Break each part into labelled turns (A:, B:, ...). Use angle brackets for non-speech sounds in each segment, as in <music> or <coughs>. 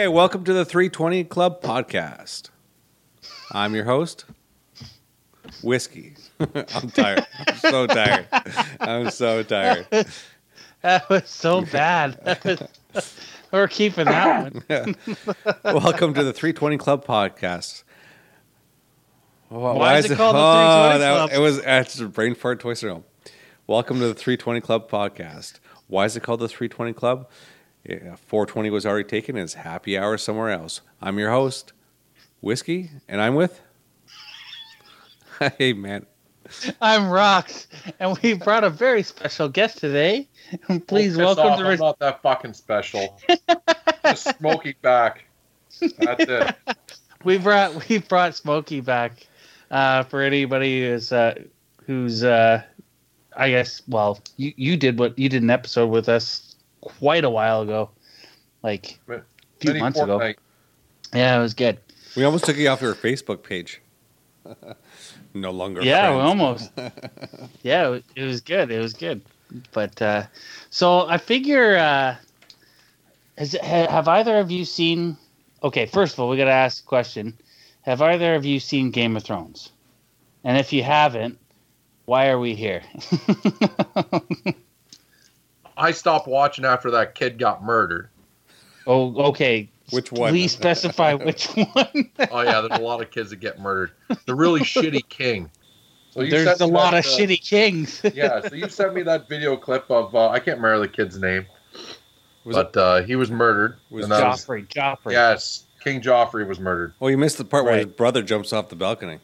A: Okay, welcome to the 320 Club podcast. I'm your host, Whiskey. <laughs> I'm tired. I'm so tired. I'm so tired.
B: That was so bad. <laughs> We're keeping that one. <laughs>
A: Welcome to the 320 Club podcast. Why,
B: Why is it called the 320 Club?
A: It was it's a brain fart twice ago. Welcome to the 320 Club podcast. Why is it called the 320 Club? Yeah, 420 was already taken. and It's happy hour somewhere else. I'm your host, Whiskey, and I'm with. <laughs> hey, man.
B: I'm Rox, and we brought a very special guest today. Please
C: Well, piss
B: welcome
C: off,
B: to.
C: I'm not that fucking special. Just <laughs> smoking back. That's it.
B: we brought we brought Smokey back uh, for anybody who's uh, who's uh, I guess well you you did what you did an episode with us quite a while ago, like a few
C: Mini
B: months ago. Yeah, it was good.
A: We almost took you off your Facebook page. <laughs> no longer.
B: Yeah, we almost. <laughs> yeah, it- it was good. It was good. But uh, so I figure, uh, has, have either of you seen? Okay, first of all, we got to ask a question: Have either of you seen Game of Thrones? And if you haven't, why are we here? <laughs>
C: I stopped watching after that kid got murdered.
B: oh, okay.
A: Which one?
B: Please <laughs> specify which one.
C: Oh yeah, there's a lot of kids that get murdered. The really shitty king. So you
B: There's
C: sent
B: a lot
C: that,
B: of
C: uh,
B: shitty kings. <laughs>
C: Yeah, so you sent me that video clip of uh, I can't remember the kid's name,
A: Was
C: but uh, he was murdered.
A: Was
C: and that was-
B: Joffrey, Joffrey.
C: yes, King Joffrey was murdered.
A: Well, you missed the part where his brother jumps off the balcony.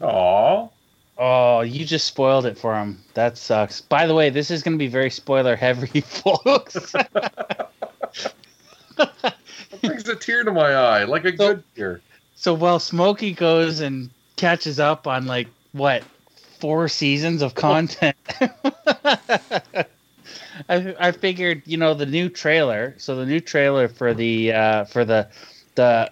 C: Aww.
B: Oh, you just spoiled it for him. That sucks. By the way, this is going to be very spoiler heavy, <laughs> folks.
C: That brings a tear to my eye, like a
B: So-
C: good tear.
B: so while Smokey goes and catches up on like what four seasons of content, <laughs> I, I figured you know the new trailer. So the new trailer for the uh, for the the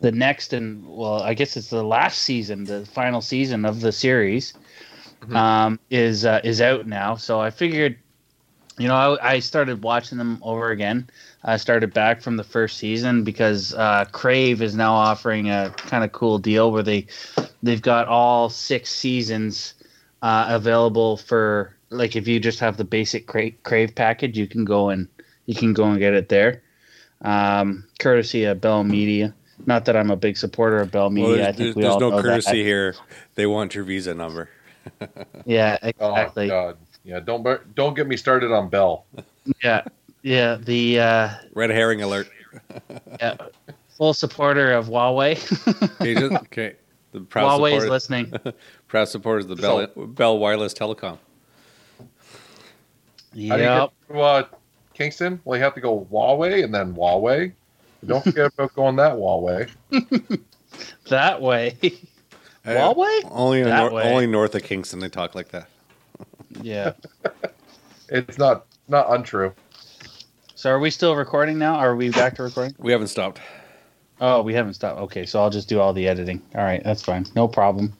B: the next and well, I guess it's the last season, the final season of the series,
C: Mhm.
B: um, is uh, is out now. So I figured, you know, I, I started watching them over again. I started back from the first season because uh, Crave is now offering a kind of cool deal where they they've got all six seasons uh, available for like if you just have the basic Crave, Crave package, you can go and you can go and get it there, um, courtesy of Bell Media. Not that I'm a big supporter of Bell Media.
A: Well,
B: I
A: there's,
B: think
A: there's,
B: we
A: there's
B: all
A: no
B: know
A: courtesy
B: that.
A: here. They want your visa number. <laughs>
B: Yeah,
C: Oh
B: exactly.
C: god. Yeah, don't don't get me started on Bell. <laughs>
B: yeah, yeah. The uh,
A: Red herring alert. <laughs>
B: yeah, full supporter of Huawei.
A: Okay, just- okay. The proud
B: Huawei is
A: supporter,
B: listening.
A: proud supporters of the Bell, Bell Wireless Telecom.
C: How do you get to uh, Kingston? Well, you have to go Huawei and then Huawei. Don't forget about going that Huawei. <laughs>
B: That way.
A: Uh,
B: Huawei?
A: Only
B: That
A: nor-
B: way.
A: only north of Kingston they talk like that. <laughs>
B: Yeah. <laughs>
C: It's not not untrue.
B: So are we still recording now? Are we back to recording?
A: We haven't stopped.
B: Oh, we haven't stopped. Okay, so I'll just do all the editing. All right, that's fine. No problem.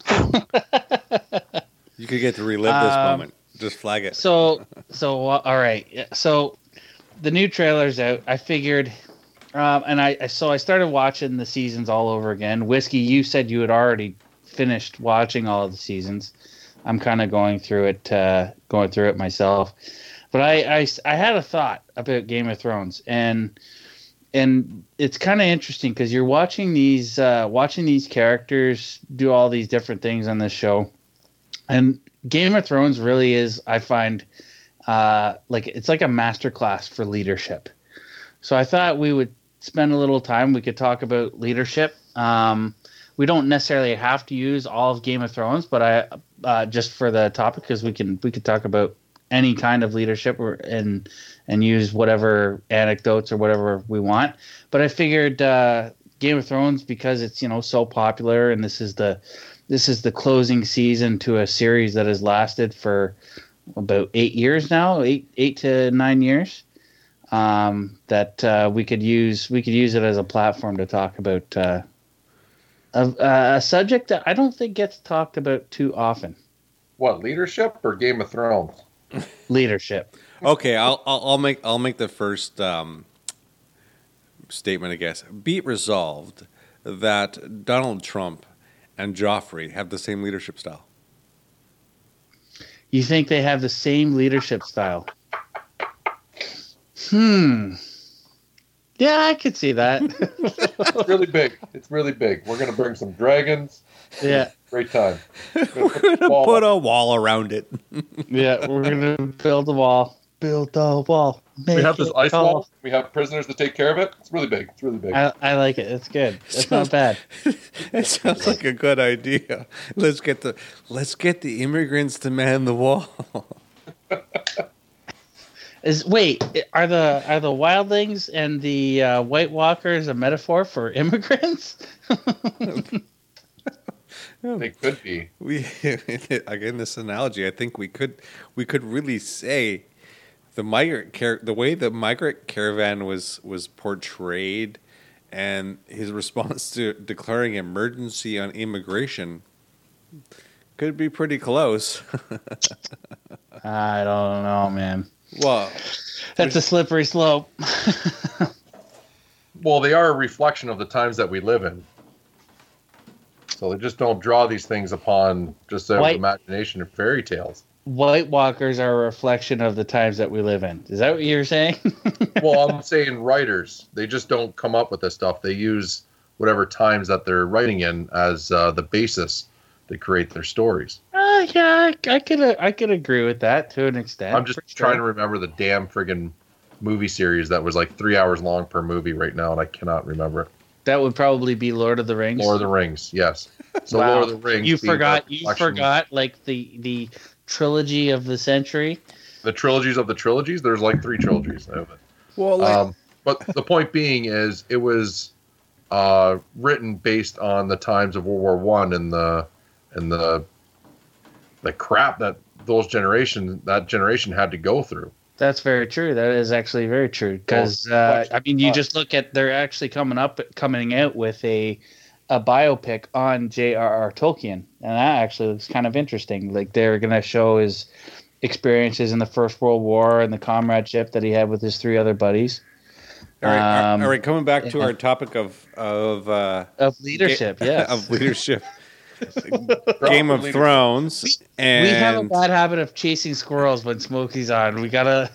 A: You could get to relive this
B: Um,
A: moment. Just flag it.
B: So, so all right. So the new trailer's out. I figured, um, and I I- so I started watching the seasons all over again. Whiskey, you said you had already finished watching all of the seasons. I'm kind of going through it, uh, going through it myself. But I, I, I had a thought about Game of Thrones, and and it's kind of interesting because you're watching these uh, watching these characters do all these different things on this show, and Game of Thrones really is, I find, uh, like it's like a masterclass for leadership. So I thought we would spend a little time. We could talk about leadership. Um, we don't necessarily have to use all of Game of Thrones, but I uh, just for the topic because we can we could talk about any kind of leadership or, and and use whatever anecdotes or whatever we want. But I figured uh, Game of Thrones because it's you know so popular and this is the this is the closing season to a series that has lasted for about eight years now, eight eight to nine years. Um, that uh, we could use we could use it as a platform to talk about uh, a, a subject that I don't think gets talked about too often.
C: What leadership or Game of Thrones? <laughs>
B: Leadership.
A: Okay, I'll, I'll I'll make I'll make the first um, statement, I guess. Be it resolved that Donald Trump and Joffrey have the same leadership style.
B: You think they have the same leadership style? Hmm. Yeah, I could see that. <laughs>
C: It's really big. It's really big. We're gonna bring some dragons.
B: yeah,
C: Great time. <laughs>
A: We're going to
C: Wall
A: put
C: up.
A: a wall around it. <laughs>
B: yeah. We're gonna build a wall. Build a wall.
C: We have this
B: it
C: ice
B: tall.
C: wall. We have prisoners to take care of it. It's really big. It's really big.
B: I, I like it. It's good. It's not bad.
A: It sounds like a good idea. Let's get the let's get the immigrants to man the wall.
B: Is wait, are the are the wildlings and the uh, White Walkers a metaphor for immigrants? <laughs>
C: They could be.
A: we <laughs> again this analogy. I think we could we could really say the migrant car- the way the migrant caravan was was portrayed and his response to declaring emergency on immigration could be pretty close. <laughs>
B: I don't know, man.
A: Well,
B: That's a slippery slope. <laughs>
C: Well, they are a reflection of the times that we live in. So they just don't draw these things upon just their
B: White-
C: imagination or fairy tales.
B: White Walkers are a reflection of the times that we live in. Is that what you're saying? <laughs>
C: well, I'm saying writers. They just don't come up with this stuff. They use whatever times that they're writing in as uh, the basis to create their stories.
B: uh, yeah, I, I could uh, I could agree with that to an extent.
C: I'm just
B: for sure.
C: trying to remember the damn friggin' movie series that was like three hours long per movie right now, and I cannot remember it.
B: That would probably be Lord of the Rings.
C: Lord of the Rings, yes. So
B: Wow.
C: Lord of the Rings.
B: You forgot. You forgot like the the trilogy of the century.
C: the trilogies of the trilogies. There's like three trilogies. of it.
A: well, like,
C: Um, but the point being is, it was uh, written based on the times of World War One and the and the the crap that those generation that generation had to go through.
B: That's very true. That is actually very true. Because uh, I mean, you just look at they're actually coming up, coming out with a a biopic on J.R.R. Tolkien, and that actually looks kind of interesting. Like they're going to show his experiences in the First World War and the comradeship that he had with his three other buddies
A: all right,
B: um,
A: all right. Coming back to
B: yeah.
A: our topic of of uh,
B: of leadership. yeah, <laughs>
A: of leadership. Game of Thrones and
B: we have a bad habit of chasing squirrels when Smokey's on. We gotta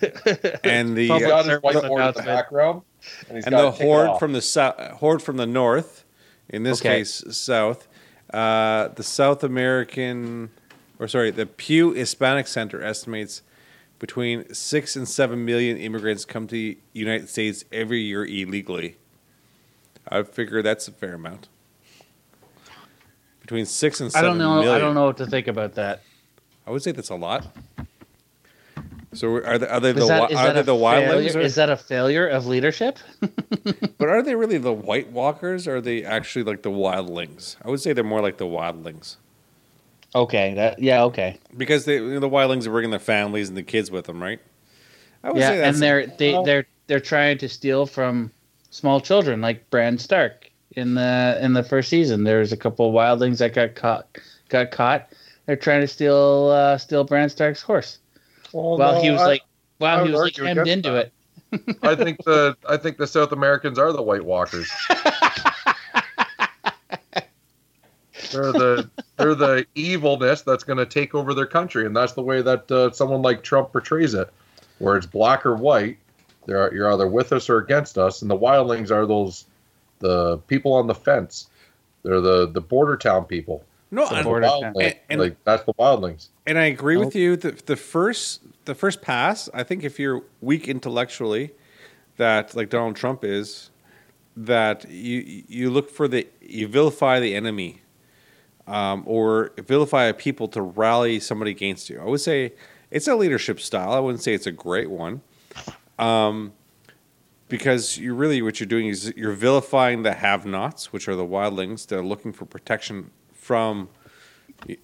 B: <laughs>
A: And the-
C: He's
B: Public
C: got his
B: service
C: white horde the background, and, he's
A: and the horde from the south, horde from the north, in this
B: Okay.
A: case south, uh, the South American, or sorry, the Pew Hispanic Center estimates between six and seven million immigrants come to the United States every year illegally. I figure that's a fair amount. Between six and
B: I
A: seven
B: don't know.
A: million.
B: I don't know what to think about that.
A: I would say that's a lot. So are they, are they
B: Is
A: the
B: that,
A: wi-
B: is
A: are
B: that
A: they
B: a
A: the wildlings?
B: failure?
A: or-
B: Is that a failure of leadership? <laughs>
A: But are they really the White Walkers? Or are they actually like the Wildlings? I would say they're more like the Wildlings
B: Okay. That yeah. Okay.
A: because they, you know, the Wildlings are bringing their families and the kids with them, right? I would
B: Yeah,
A: say that's
B: and they're they they're they're trying to steal from small children like Bran Stark in the in the first season. There's a couple of wildlings that got caught got caught. They're trying to steal uh, steal Bran Stark's horse.
C: Well,
B: While
C: no,
B: he was
C: I-
B: like
C: I
B: while he was like hemmed into
C: that.
B: it. <laughs>
C: I think the I think the South Americans are the White Walkers. they're the they're the evilness that's going to take over their country, and that's the way that uh, someone like Trump portrays it, where it's black or white. They're, you're either with us or against us, and the wildlings are those the people on the fence. They're the the border town people.
A: no,
C: So
A: and,
B: border
A: town. And-
C: like that's the wildlings.
A: and I agree with you. The, the first the first pass, I think, if you're weak intellectually, that like Donald Trump is, that you you look for the you vilify the enemy, um, or vilify a people to rally somebody against you. I would say it's a leadership style. I wouldn't say it's a great one, um, because you really what you're doing is you're vilifying the have-nots, which are the wildlings that are looking for protection from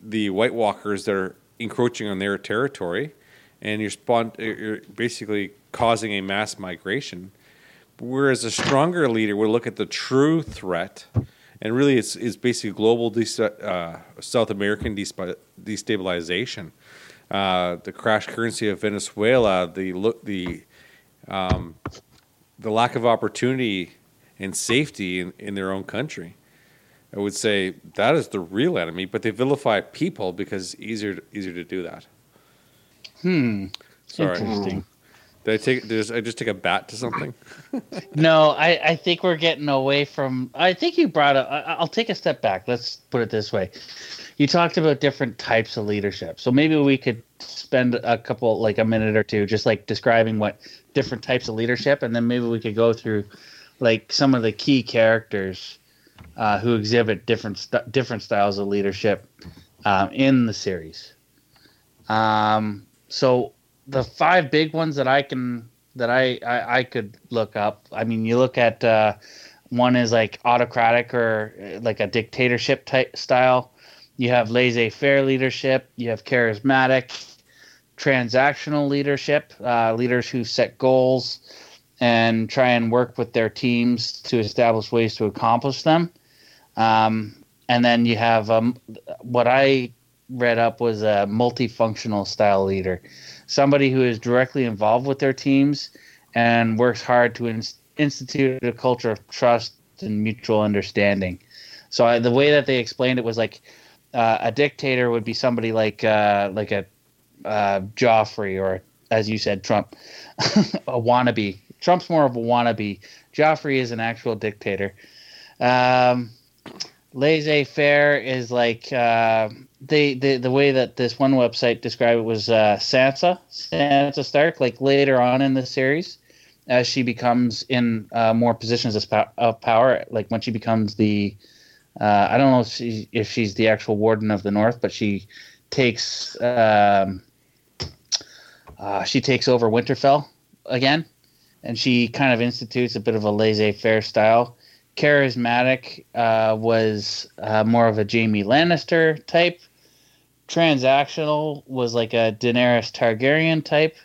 A: the White Walkers that are encroaching on their territory, and you're, spon- you're basically causing a mass migration. Whereas a stronger leader would look at the true threat, and really it's, it's basically global uh, South American destabilization, uh, the crash currency of Venezuela, the look the um, the lack of opportunity and safety in, in their own country. I would say that is the real enemy, but they vilify people because it's easier easier to do that.
B: Hmm.
A: Sorry,
B: Interesting.
A: Did I take? Did I just take a bat to something? <laughs>
B: No, I, I think we're getting away from. I think you brought up. I'll take a step back. Let's put it this way. You talked about different types of leadership. So maybe we could spend a couple, like a minute or two, just like describing what different types of leadership, and then maybe we could go through like some of the key characters uh, who exhibit different st- different styles of leadership um, in the series. Um, so the five big ones that I can that I, I I could look up. I mean, you look at uh, one is like autocratic or uh, like a dictatorship type style. You have laissez-faire leadership. You have charismatic, transactional leadership. Uh, leaders who set goals and try and work with their teams to establish ways to accomplish them. Um, and then you have um, what I read up was a multifunctional style leader somebody who is directly involved with their teams and works hard to in- institute a culture of trust and mutual understanding. So I, the way that they explained it was like uh, a dictator would be somebody like uh, like a uh, Joffrey or as you said Trump, <laughs> a wannabe. Trump's more of a wannabe. Joffrey is an actual dictator. Um, laissez-faire is like uh, they the way that this one website described it was uh, Sansa Sansa Stark like later on in the series as she becomes in uh, more positions of, of power like when she becomes the uh, I don't know if, she, if she's the actual warden of the North but she takes um, uh, she takes over Winterfell again and she kind of institutes a bit of a laissez-faire style charismatic uh, was uh, more of a Jaime Lannister type. Transactional was like a Daenerys Targaryen type,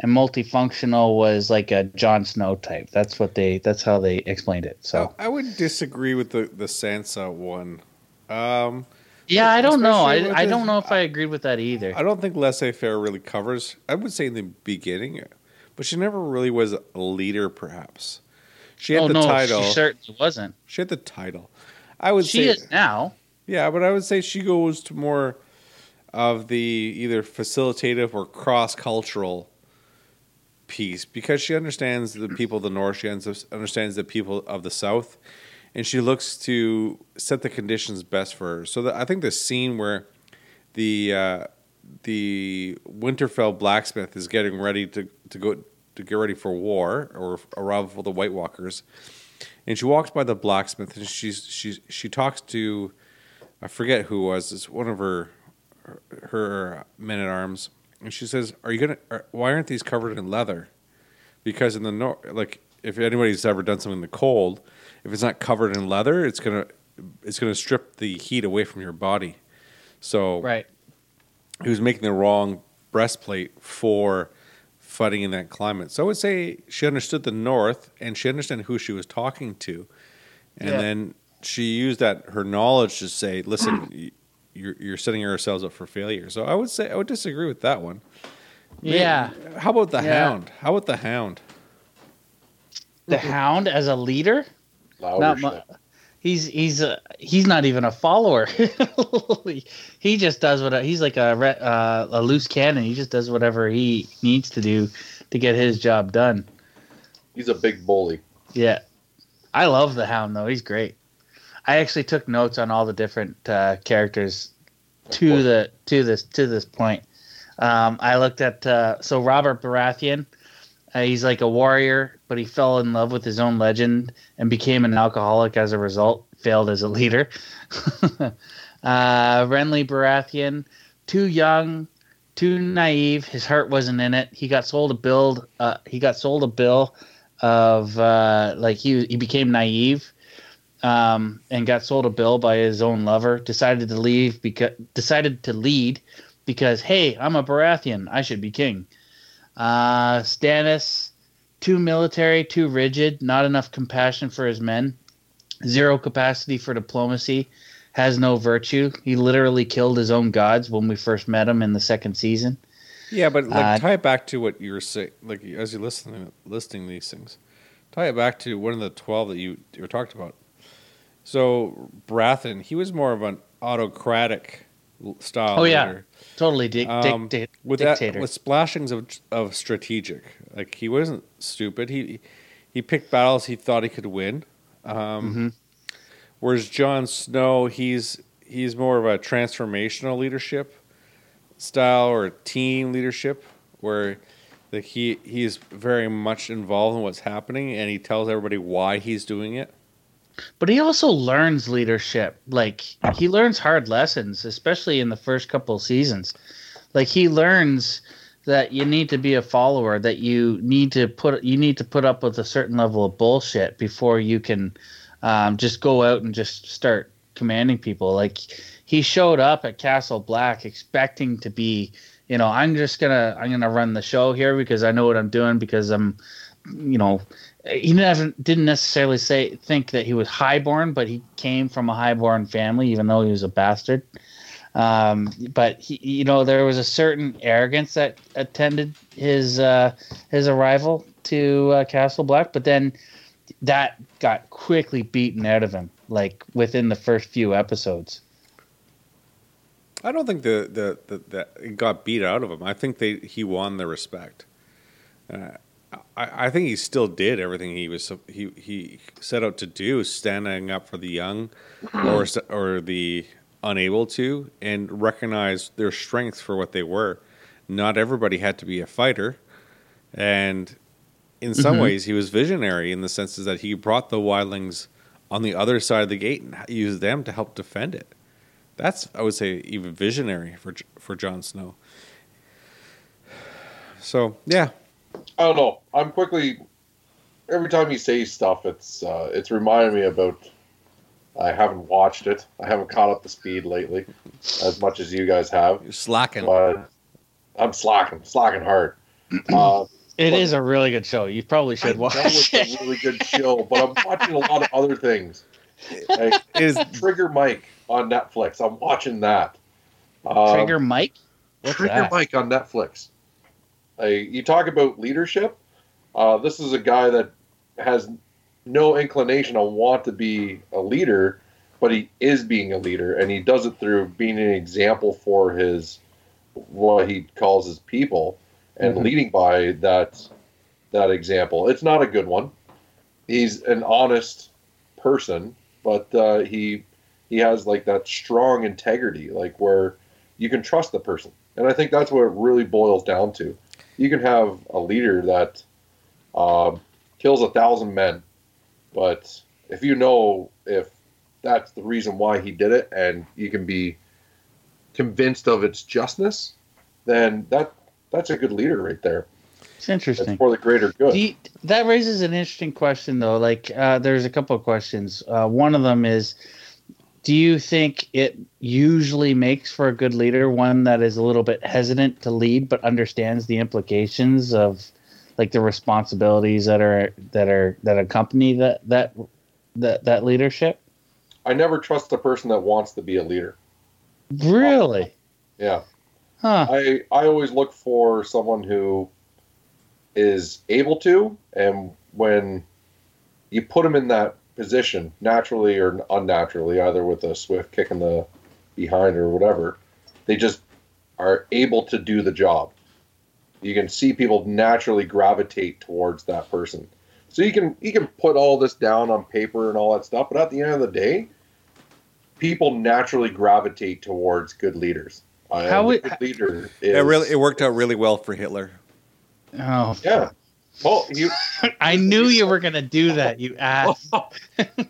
B: and multifunctional was like a Jon Snow type. That's what they. That's how they explained it. So
A: I would disagree with the the Sansa one. Um,
B: yeah, I don't know. I, I don't know if I agreed with that either.
A: I don't think laissez faire really covers. I would say in the beginning, but she never really was a leader. Perhaps she had
B: oh
A: the
B: no,
A: title.
B: she certainly wasn't.
A: She had the title. I would
B: She
A: say
B: is now.
A: Yeah, but I would say she goes to more of the either facilitative or cross cultural piece because she understands the people of the North, she understands the people of the South, and she looks to set the conditions best for her. So that, I think the scene where the uh, the Winterfell blacksmith is getting ready to, to go to get ready for war or arrival for the White Walkers, and she walks by the blacksmith and she's she's she talks to I forget who it was. It's one of her her men at arms, and she says, "Are you gonna? Are, why aren't these covered in leather? Because in the north, like if anybody's ever done something in the cold, if it's not covered in leather, it's gonna it's gonna strip the heat away from your body. So
B: Right.
A: he was making the wrong breastplate for fighting in that climate. So I would say she understood the North and she understood who she was talking to, and
B: Yeah.
A: then she used that her knowledge to say, "Listen, <clears throat> you're you're setting yourselves up for failure." So I would say I would disagree with that one. May-
B: Yeah.
A: How about the
B: Yeah.
A: Hound? How about the Hound?
B: The Hound as a leader.
C: Louder
B: Not
C: shit.
B: mu- He's he's a, he's not even a follower. <laughs> he just does what he's like a uh, a loose cannon. He just does whatever he needs to do to get his job done.
C: He's a big bully.
B: Yeah, I love the Hound though. He's great. I actually took notes on all the different uh, characters to the to this to this point. Um, I looked at uh, so Robert Baratheon. Uh, he's like a warrior, but he fell in love with his own legend and became an alcoholic as a result. Failed as a leader. <laughs> uh, Renly Baratheon, too young, too naive. His heart wasn't in it. He got sold a bill. Uh, he got sold a bill of uh, like he he became naive um, and got sold a bill by his own lover. Decided to leave because decided to lead because hey, I'm a Baratheon. I should be king. Uh, Stannis, too military, too rigid, not enough compassion for his men, zero capacity for diplomacy, has no virtue. He literally killed his own gods when we first met him in the second season.
A: Yeah, but like
B: Uh,
A: tie it back to what you were saying. Like as you're listening, listing these things, tie it back to one of the twelve that you you talked about. So Baratheon, he was more of an autocratic style.
B: Oh, yeah.
A: leader.
B: Totally dic-
A: Um,
B: dicta-
A: with
B: dictator.
A: that with splashings of of strategic. Like he wasn't stupid. He he picked battles he thought he could win. Um,
B: Mhm.
A: Whereas Jon Snow, he's he's more of a transformational leadership style or team leadership, where like he he's very much involved in what's happening and he tells everybody why he's doing it.
B: But he also learns leadership. Like he learns hard lessons, especially in the first couple of seasons. Like he learns that you need to be a follower, that you need to put you need to put up with a certain level of bullshit before you can um, just go out and just start commanding people. Like he showed up at Castle Black expecting to be, you know, I'm just gonna I'm gonna run the show here because I know what I'm doing because I'm, you know, he never didn't necessarily say think that he was highborn, but he came from a highborn family, even though he was a bastard. Um, but he, you know, there was a certain arrogance that attended his uh, his arrival to uh, Castle Black, but then that got quickly beaten out of him, like within the first few episodes.
A: I don't think the the, the that it got beat out of him. I think they he won their respect. Uh, I, I think he still did everything he was he he set out to do, standing up for the young, or or the unable to, and recognize their strengths for what they were. Not everybody had to be a fighter, and in some
B: Mhm.
A: ways he was visionary in the senses that he brought the wildlings on the other side of the gate and used them to help defend it. That's I would say even visionary for for Jon Snow. So yeah,
C: I don't know. I'm quickly. Every time you say stuff, it's uh, it's reminding me about. I haven't watched it. I haven't caught up to speed lately, as much as you guys have.
A: you're slacking.
C: But I'm slacking, slacking hard. <clears throat> Uh,
B: It
C: But-
B: is a really good show. You probably should
C: I know
B: watch
C: it's
B: it.
C: a really good show, but I'm watching a lot of other things. Like <laughs>
A: It is
C: Trigger Mike on Netflix. I'm watching that. Um,
B: Trigger Mike. What's
C: Trigger
B: that?
C: Mike on Netflix. Like, you talk about leadership. Uh, this is a guy that has no inclination on want to be a leader, but he is being a leader, and he does it through being an example for his what he calls his people, and
B: Mhm.
C: leading by that that example. It's not a good one. He's an honest person, but uh, he he has like that strong integrity, like where you can trust the person. And I think that's what it really boils down to. You can have a leader that um, kills a thousand men, but if you know if that's the reason why he did it, and you can be convinced of its justness, then that that's a good leader right there.
B: It's interesting.
C: It's for the greater good.
B: You- that raises an interesting question, though. Like, uh, there's a couple of questions. Uh, one of them is, do you think it usually makes for a good leader, one that is a little bit hesitant to lead but understands the implications of, like, the responsibilities that are that are that accompany that that that that leadership?
C: I never trust a person that wants to be a leader.
B: Really?
C: Yeah.
B: Huh?
C: I I always look for someone who is able to, and when you put them in that position, naturally or unnaturally, either with a swift kick in the behind or whatever, they just are able to do the job. You can see people naturally gravitate towards that person. So you can you can put all this down on paper and all that stuff, but at the end of the day, people naturally gravitate towards good leaders. Uh,
B: How
C: and a good leader is
A: it really it worked out really well for Hitler.
B: Oh,
C: yeah. Well, you <laughs>
B: I knew you were gonna do that. You <laughs> ass.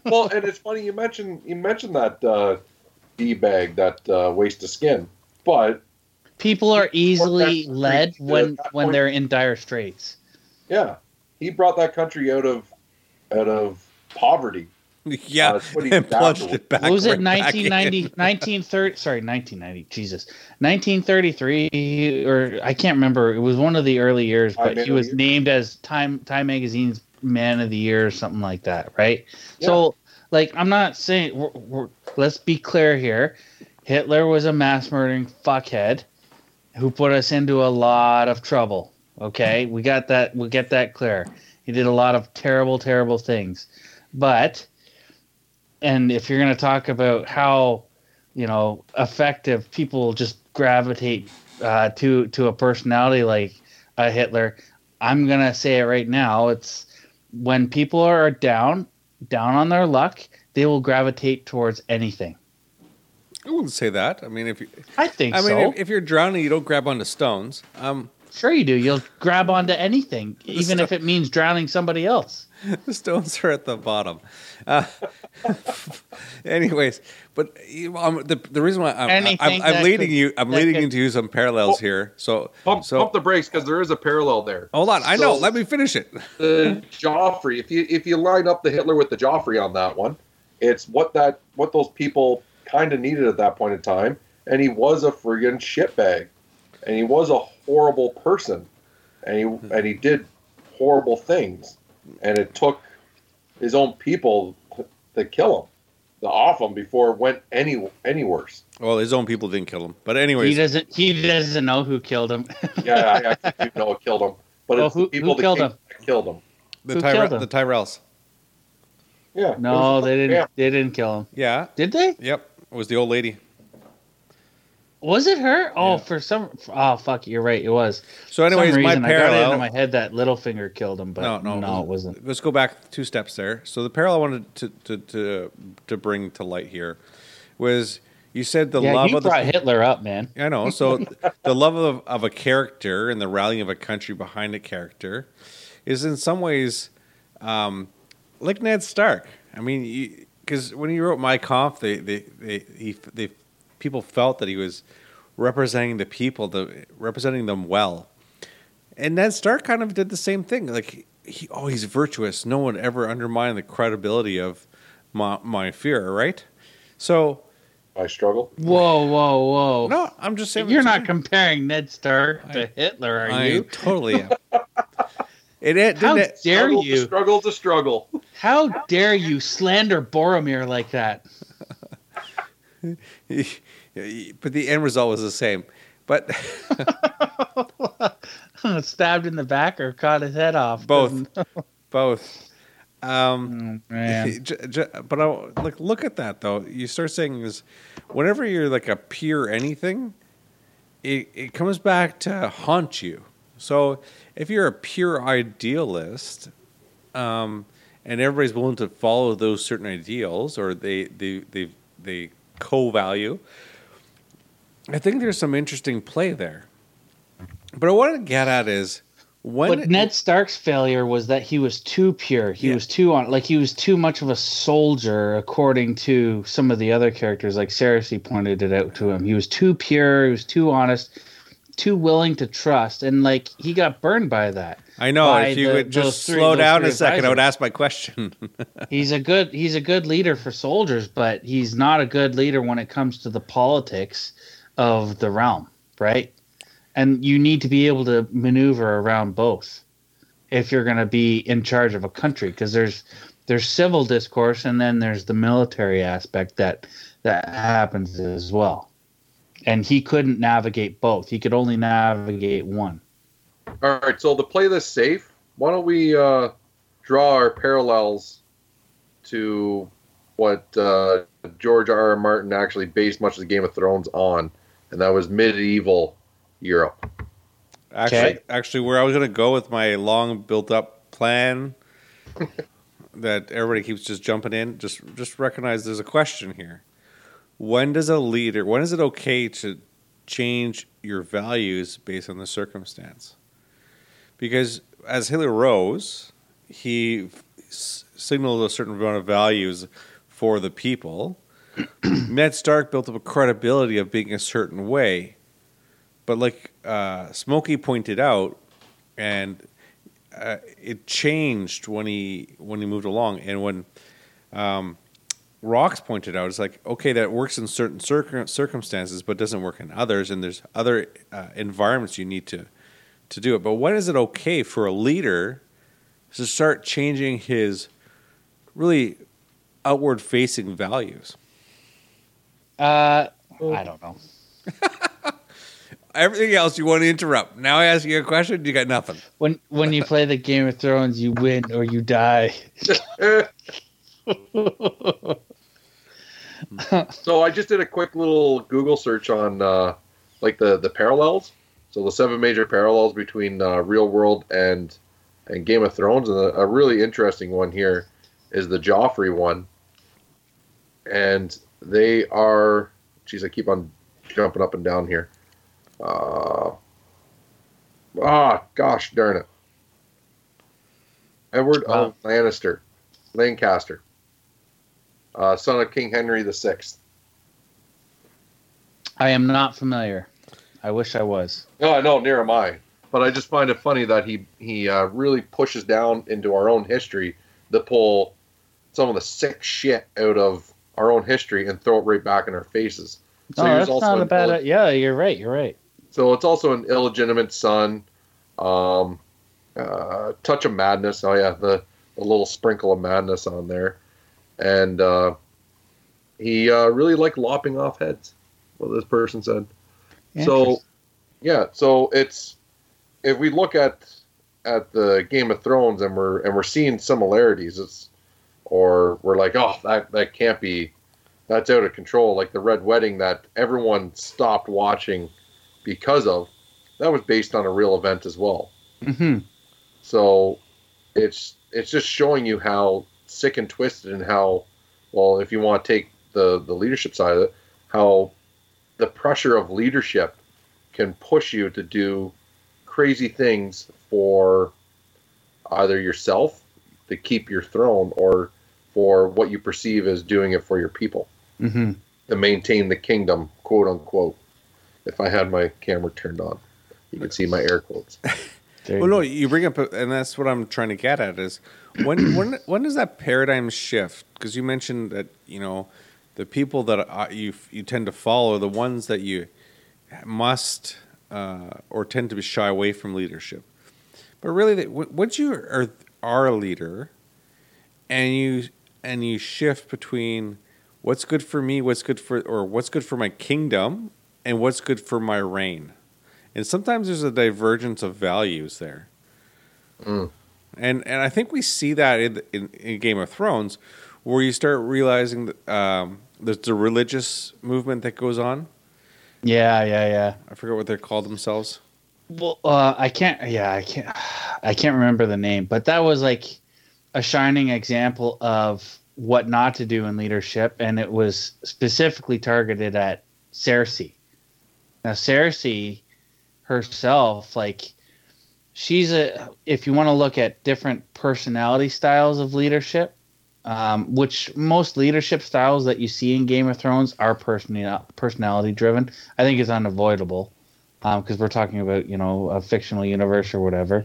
C: well, and it's funny you mentioned you mentioned that uh, d bag, that uh, waste of skin, but
B: People are easily led when when they're in dire straits.
C: yeah, he brought that country out of out of poverty. <laughs>
A: Yeah,
C: Uh, what
A: and plunged it back.
B: What was it
A: right back in.
B: 1990 1930 <laughs> sorry 1990 jesus. 1933 or i can't remember it was one of the early years but he was named as time time magazine's man of the year or something like that right? So like i'm not saying we're, we're, let's be clear here. Hitler was a mass murdering fuckhead who put us into a lot of trouble okay we got that we get that clear He did a lot of terrible, terrible things. But, and if you're going to talk about how, you know, effective people just gravitate uh, to to a personality like Hitler, I'm going to say it right now. It's when people are down, down on their luck, they will gravitate towards anything.
A: I wouldn't say that. I mean, if you,
B: I think
A: I mean,
B: so.
A: if, if you're drowning, you don't grab onto stones. Um,
B: Sure, you do. You'll grab onto anything, even if it means drowning somebody else. <laughs>
A: the stones are at the bottom. Uh, <laughs> anyways, but um, the the reason why I'm, I'm, I'm leading
B: could-
A: you, I'm leading
B: could-
A: into you some parallels
C: Oh.
A: here. So,
C: Pump,
A: so
C: pump the brakes because there is a parallel there.
A: hold on. I know. Let me finish it. <laughs>
C: the Joffrey. If you if you line up the Hitler with the Joffrey on that one, it's what that what those people kind of needed at that point in time. And he was a friggin' shitbag, and he was a horrible person, and he hmm. and he did horrible things, and it took his own people to, to kill him, to off him before it went any any worse.
A: Well, his own people didn't kill him, but
B: He doesn't. He doesn't know who killed him. <laughs>
C: Yeah, I actually do know it killed him, but
B: Well,
C: it's
B: who-
C: the people
B: who killed him?
C: killed him.
A: the
B: who
A: Tyre-
B: killed him?
A: the Tyrells.
C: Yeah,
B: no, they didn't.
C: yeah.
B: They didn't kill him.
A: Yeah.
B: Did they?
A: Yep. It was the old lady.
B: Was it her? Oh,
A: Yeah.
B: for some. Oh, fuck! You're right. It was.
A: So, anyways,
B: some
A: my
B: reason, I got it
A: parallel.
B: into my head that Littlefinger killed him, but
A: no,
B: no,
A: no,
B: it wasn't.
A: Let's go back two steps there. So the parallel I wanted to to to, to bring to light here was you said the
B: yeah,
A: love
B: you
A: of the
B: Hitler up, man.
A: I know. So the love of, of a character and the rallying of a country behind a character is in some ways um, like Ned Stark. I mean, because when he wrote Mein Kampf, they they they, he, they people felt that he was representing the people, the representing them well. And Ned Stark kind of did the same thing. Like he, oh, he's virtuous. No one ever undermined the credibility of my my fear, right? So
C: I struggle.
B: Whoa, whoa, whoa!
A: no, I'm just saying
B: You're not comparing Ned Stark to
A: I-
B: Hitler, are
A: I
B: you?
A: totally am. <laughs> it, it
B: How
A: didn't.
B: dare
C: struggle To
B: you?
C: struggle to struggle.
B: How dare you slander Boromir like that? <laughs>
A: but the end result was the same. But <laughs>
B: Stabbed in the back or cut his head off?
A: both, <laughs> both. Um,
B: Oh, man.
A: j- j- but I, look, look at that though. You start saying is, whenever you're like a peer anything, it it comes back to haunt you. So if you're a pure idealist, um, and everybody's willing to follow those certain ideals, or they they they they co-value, I think there's some interesting play there. But what I want to get at is when
B: But Ned Stark's failure was that he was too pure. He
A: Yeah.
B: was too on, like he was too much of a soldier, according to some of the other characters. Like Cersei pointed it out to him. He was too pure. He was too honest, too willing to trust, and like he got burned by that.
A: I know if you
B: the-
A: would just
B: three-
A: slow down a second, I would ask my question. <laughs>
B: He's a good he's a good leader for soldiers, but he's not a good leader when it comes to the politics of the realm, right? And you need to be able to maneuver around both if you're going to be in charge of a country because there's there's civil discourse and then there's the military aspect that that happens as well. And he couldn't navigate both. He could only navigate one.
C: All right, so to play this safe, why don't we uh, draw our parallels to what uh, George R. R. Martin actually based much of the Game of Thrones on, and that was medieval Europe.
A: Actually,
B: Okay.
A: actually, where I was going to go with my long built-up plan <laughs> that everybody keeps just jumping in, just just recognize there's a question here. When does a leader? When is it okay to change your values based on the circumstance? Because as Hitler rose, he s- signaled a certain amount of values for the people. <clears throat> Ned Stark built up a credibility of being a certain way. But like uh, Smokey pointed out, and uh, it changed when he when he moved along, and when um, Rox pointed out, it's like okay, that works in certain circum- circumstances, but doesn't work in others, and there's other uh, environments you need to to do it. But when is it okay for a leader to start changing his really outward facing values?
B: Uh, I don't know. <laughs>
A: Everything else you want to interrupt. Now I ask you a question, you got nothing.
B: When when you play the Game of Thrones, you win or you die. <laughs> <laughs> <laughs>
C: so I just did a quick little Google search on uh, like the the parallels. So the seven major parallels between uh, real world and and Game of Thrones, and a, a really interesting one here is the Joffrey one, and they are. Geez, I keep on jumping up and down here. Uh, ah, gosh darn it. Edward
B: Wow.
C: of Lannister, Lancaster, uh, son of King Henry the Sixth.
B: I am not familiar. I wish I was.
C: No, I know, near am I. But I just find it funny that he he uh, really pushes down into our own history to pull some of the sick shit out of our own history and throw it right back in our faces.
B: oh,
C: he
B: that's
C: also
B: not a bad.
C: illeg-
B: yeah, you're right. You're right.
C: So it's also an illegitimate son. Um, uh, touch of madness. Oh yeah, the, the little sprinkle of madness on there, and uh, he uh, really liked lopping off heads. What this person said. So, yeah. So it's if we look at at the Game of Thrones and we're and we're seeing similarities, it's or we're like, oh, that that can't be, that's out of control. Like the Red Wedding that everyone stopped watching because of, that was based on a real event as well.
B: hmm
C: So it's it's just showing you how sick and twisted and how well if you want to take the the leadership side of it, how the pressure of leadership can push you to do crazy things for either yourself to keep your throne or for what you perceive as doing it for your people
B: hmm
C: to maintain the kingdom, quote unquote. If I had my camera turned on, you could see my air quotes. <laughs>
B: There
A: Well,
B: you
A: no, you bring up, and that's what I'm trying to get at is when <coughs> when when does that paradigm shift? Because you mentioned that you know the people that uh, you you tend to follow, the ones that you must uh, or tend to shy away from leadership. But really, w- once you are are a leader, and you and you shift between what's good for me, what's good for or what's good for my kingdom, and what's good for my reign. And sometimes there's a divergence of values there.
C: Mm.
A: And and I think we see that in, in, in Game of Thrones, where you start realizing that um, there's the religious movement that goes on.
B: Yeah, yeah, yeah.
A: I forget what they call themselves.
B: Well, uh, I can't. Yeah, I can't. <sighs> I can't remember the name, but that was like a shining example of what not to do in leadership, and it was specifically targeted at Cersei. Now, Cersei herself, like, she's a. If you want to look at different personality styles of leadership, um, which most leadership styles that you see in Game of Thrones are personality personality driven, I think is unavoidable because we're talking about you know a fictional universe or whatever.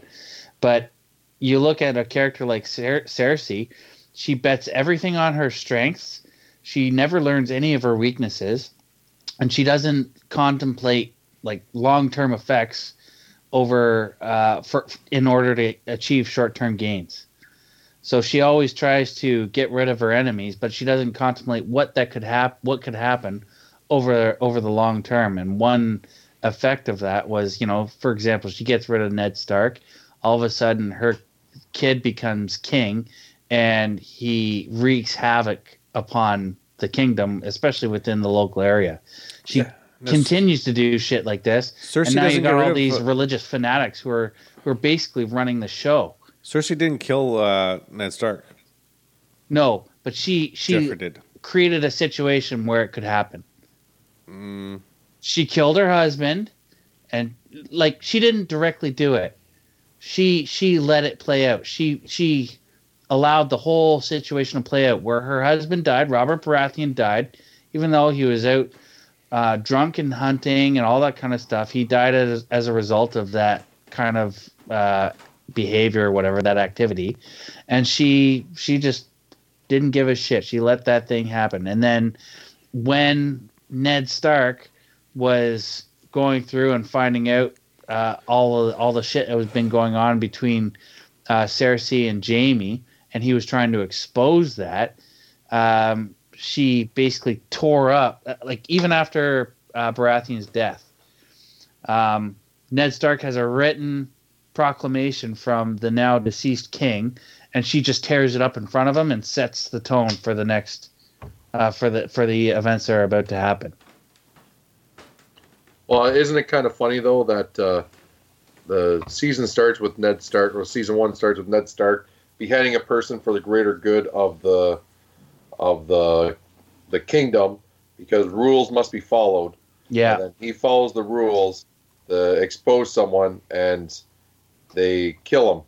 B: But you look at a character like Cer- Cersei, she bets everything on her strengths. She never learns any of her weaknesses, and she doesn't contemplate like long term effects over uh, for in order to achieve short term gains. So she always tries to get rid of her enemies, but she doesn't contemplate what that could hap- what could happen over over the long term. And one effect of that was, you know, for example, she gets rid of Ned Stark. All of a sudden, her kid becomes king, and he wreaks havoc upon the kingdom, especially within the local area. She
A: Yeah, that's-
B: continues to do shit like this,
A: Cersei
B: and now you got all these
A: uh,
B: religious fanatics who are who are basically running the show.
A: Cersei didn't kill uh, Ned Stark.
B: No, but she she created a situation where it could happen.
A: Mm,
B: She killed her husband, and like she didn't directly do it. She she let it play out. She she allowed the whole situation to play out where her husband died. Robert Baratheon died, even though he was out uh, drunk and hunting and all that kind of stuff. He died as as a result of that kind of uh, behavior or whatever that activity, and she she just didn't give a shit. She let that thing happen, and then when Ned Stark was going through and finding out uh, all of, all the shit that was been going on between uh, Cersei and Jaime, and he was trying to expose that. Um, she basically tore up, uh, like even after uh, Baratheon's death, Um, Ned Stark has a written proclamation from the now deceased king, and she just tears it up in front of him and sets the tone for the next uh, for the for the events that are about to happen.
C: Well, isn't it kind of funny though that uh, the season starts with Ned Stark, or season one starts with Ned Stark beheading a person for the greater good of the of the the kingdom because rules must be followed.
B: Yeah,
C: he follows the rules to expose someone, and they kill him.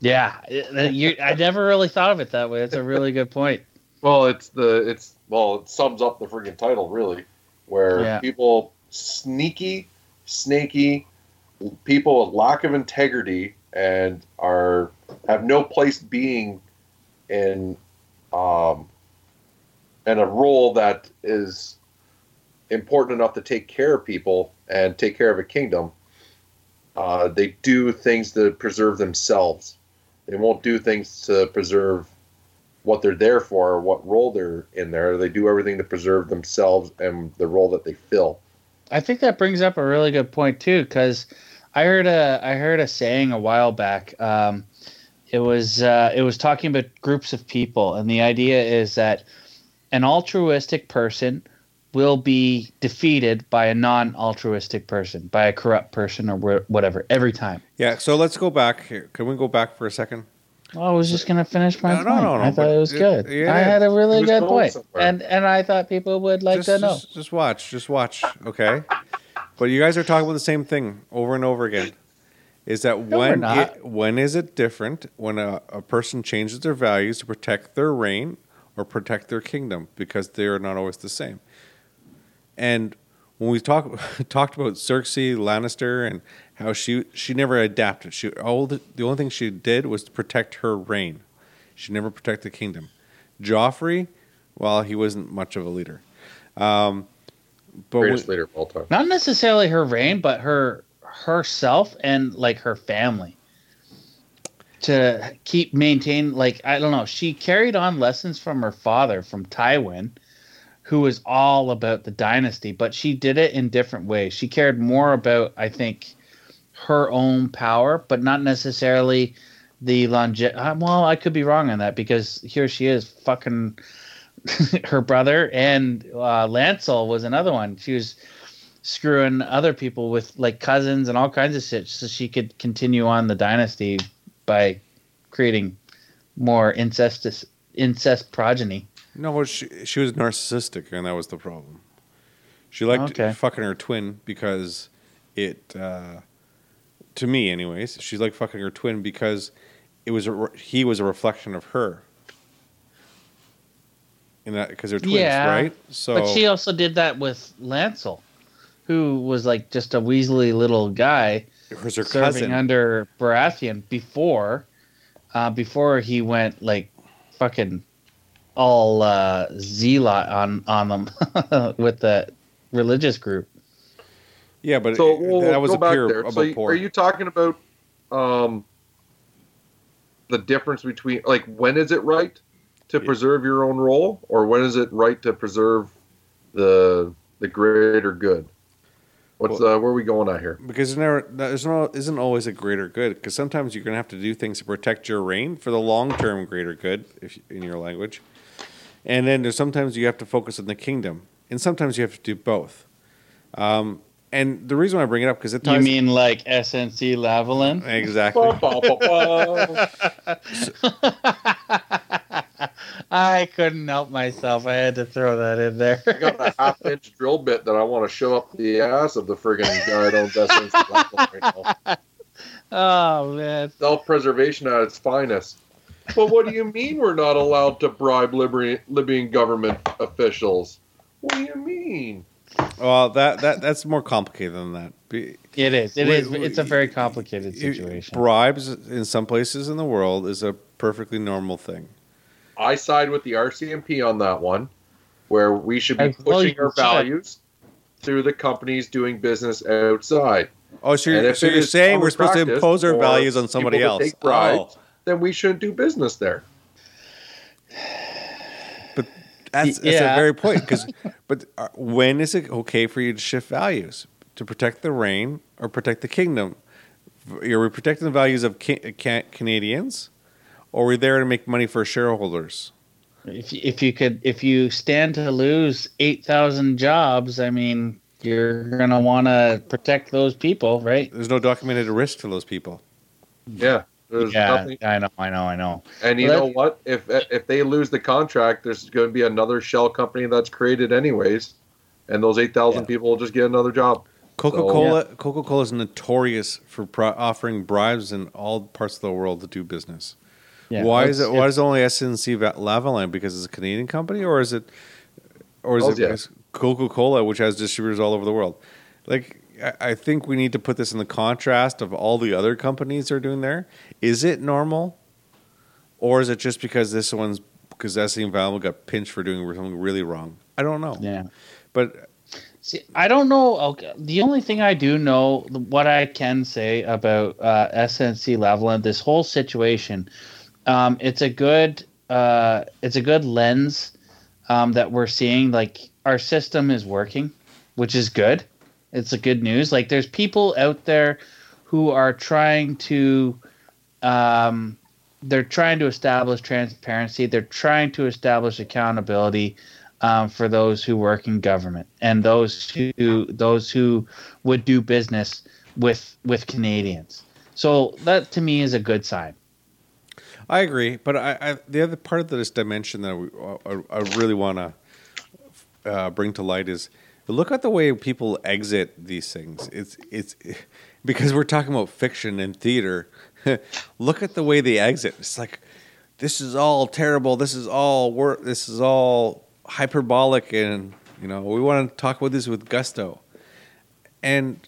B: yeah. You, I never really thought of it that way. It's a really good point.
C: Well, it's the it's well, it sums up the freaking title really, where
B: Yeah.
C: people sneaky, snaky, people with lack of integrity and are have no place being in um in a role that is important enough to take care of people and take care of a kingdom. Uh, they do things to preserve themselves. They won't do things to preserve what they're there for or what role they're in there. They do everything to preserve themselves and the role that they fill.
B: I think that brings up a really good point too, because I heard a I heard a saying a while back. Um, it was uh, it was talking about groups of people, and the idea is that an altruistic person will be defeated by a non-altruistic person, by a corrupt person or whatever, every time.
A: Yeah, so let's go back here. Can we go back for a second?
B: Well, I was just gonna finish my
A: No, no,
B: point.
A: no, no,
B: I thought it was
A: it-
B: good.
A: yeah,
B: I had a really good point,
C: somewhere.
B: and and I thought people would like
A: just,
B: to know.
A: Just, just watch. Just watch. Okay. but you guys are talking about the same thing over and over again. Is that
B: we're
A: when it, when is it different when a, a person changes their values to protect their reign or protect their kingdom because they are not always the same. And when we talk <laughs> talked about Cersei Lannister and how she she never adapted. She all the, the only thing she did was to protect her reign. She never protected the kingdom. Joffrey, well, he wasn't much of a leader. Um, but when-
C: Greatest leader of all time.
B: not necessarily her reign, but her herself and like her family to keep maintain like I don't know. She carried on lessons from her father from Tywin, who was all about the dynasty, but she did it in different ways. She cared more about I think her own power, but not necessarily the longe. uh, Well, I could be wrong on that because here she is, fucking <laughs> her brother, and uh, Lancel was another one. She was screwing other people with like cousins and all kinds of shit, so she could continue on the dynasty by creating more incestus incest progeny.
A: No, well, she she was narcissistic, and that was the problem. She liked
B: Okay.
A: fucking her twin because it, uh, to me, anyways, she liked fucking her twin because it was a, he was a reflection of her. In that, because they're twins,
B: Yeah,
A: right? So,
B: But she also did that with Lancel, who was like just a weaselly little guy
A: was her
B: serving
A: cousin.
B: under Baratheon before, uh, before he went like fucking all uh, zealot on on them <laughs> with the religious group.
A: yeah, but
C: So
A: it-
C: we'll
A: that was a pure
C: there. So you- are you talking about um, the difference between like when is it right to
A: Yeah.
C: preserve your own role, or when is it right to preserve the the greater good? What's uh, where are we going out here?
A: because there's never there's no isn't always a greater good because sometimes you're gonna have to do things to protect your reign for the long term greater good if in your language, and then there's sometimes you have to focus on the kingdom, and sometimes you have to do both. Um, and the reason why I bring it up because it
B: You mean like SNC Lavalin?
A: exactly. <laughs> <laughs>
B: I couldn't help myself. I had to throw that in there.
C: I got a half inch <laughs> drill bit that I want to shove up the ass of the friggin' guy that owns right now.
B: oh man.
C: Self preservation at its finest. But what do you mean we're not allowed to bribe Libyan, Libyan government officials? What do you mean?
A: Well, that that that's more complicated than that. Be-
B: It is. It
A: Wait,
B: is.
A: wait,
B: It's a very complicated situation.
A: Bribes in some places in the world is a perfectly normal thing.
C: I side with the RCMP on that one, where we should be
B: As
C: pushing our
B: should.
C: values through the companies doing business outside.
A: Oh, so you're, so you're saying we're supposed to impose our values on somebody else?
C: take bribes,
A: Oh.
C: then we shouldn't do business there.
A: But that's
B: Yeah.
A: a very point. Because, but uh, when is it okay for you to shift values? to protect the reign or protect the kingdom? Are we protecting the values of ca- ca- Canadians, or are we there to make money for shareholders?
B: If if you could if you stand to lose eight thousand jobs, I mean, you're gonna want to protect those people, right?
A: There's no documented risk to those people.
C: Yeah. There's
B: yeah,
C: nothing.
B: I know, I know, I know.
C: And you
B: Well,
C: know what? If if they lose the contract, there's going to be another shell company that's created anyways, and those eight thousand
B: Yeah.
C: people will just get another job.
A: Coca Cola Coca Cola is notorious for pro- offering bribes in all parts of the world to do business.
B: Yeah,
A: why is it? Why is it only SNC Va- Lavalin? Because it's a Canadian company, or is it, or is
C: Oh,
A: it
C: yeah.
A: Coca Cola, which has distributors all over the world? Like, I, I think we need to put this in the contrast of all the other companies are doing there. Is it normal, or is it just because this one's because SNC Lavalin got pinched for doing something really wrong? I don't know.
B: Yeah.
A: But
B: See, I don't know. Okay, the only thing I do know, what I can say about uh, SNC Lavalin, this whole situation, um, it's a good, uh, it's a good lens um, that we're seeing. Like our system is working, which is good. It's a good news. Like there's people out there who are trying to, um, they're trying to establish transparency. They're trying to establish accountability um, for those who work in government and those who those who would do business with with Canadians. So that to me is a good sign.
A: I agree, but I, I the other part of this dimension that we, I, I really want to uh, bring to light is look at the way people exit these things. It's it's <laughs> because we're talking about fiction and theater. <laughs> look at the way they exit. It's like this is all terrible. This is all work. This is all hyperbolic, and you know we want to talk about this with gusto. And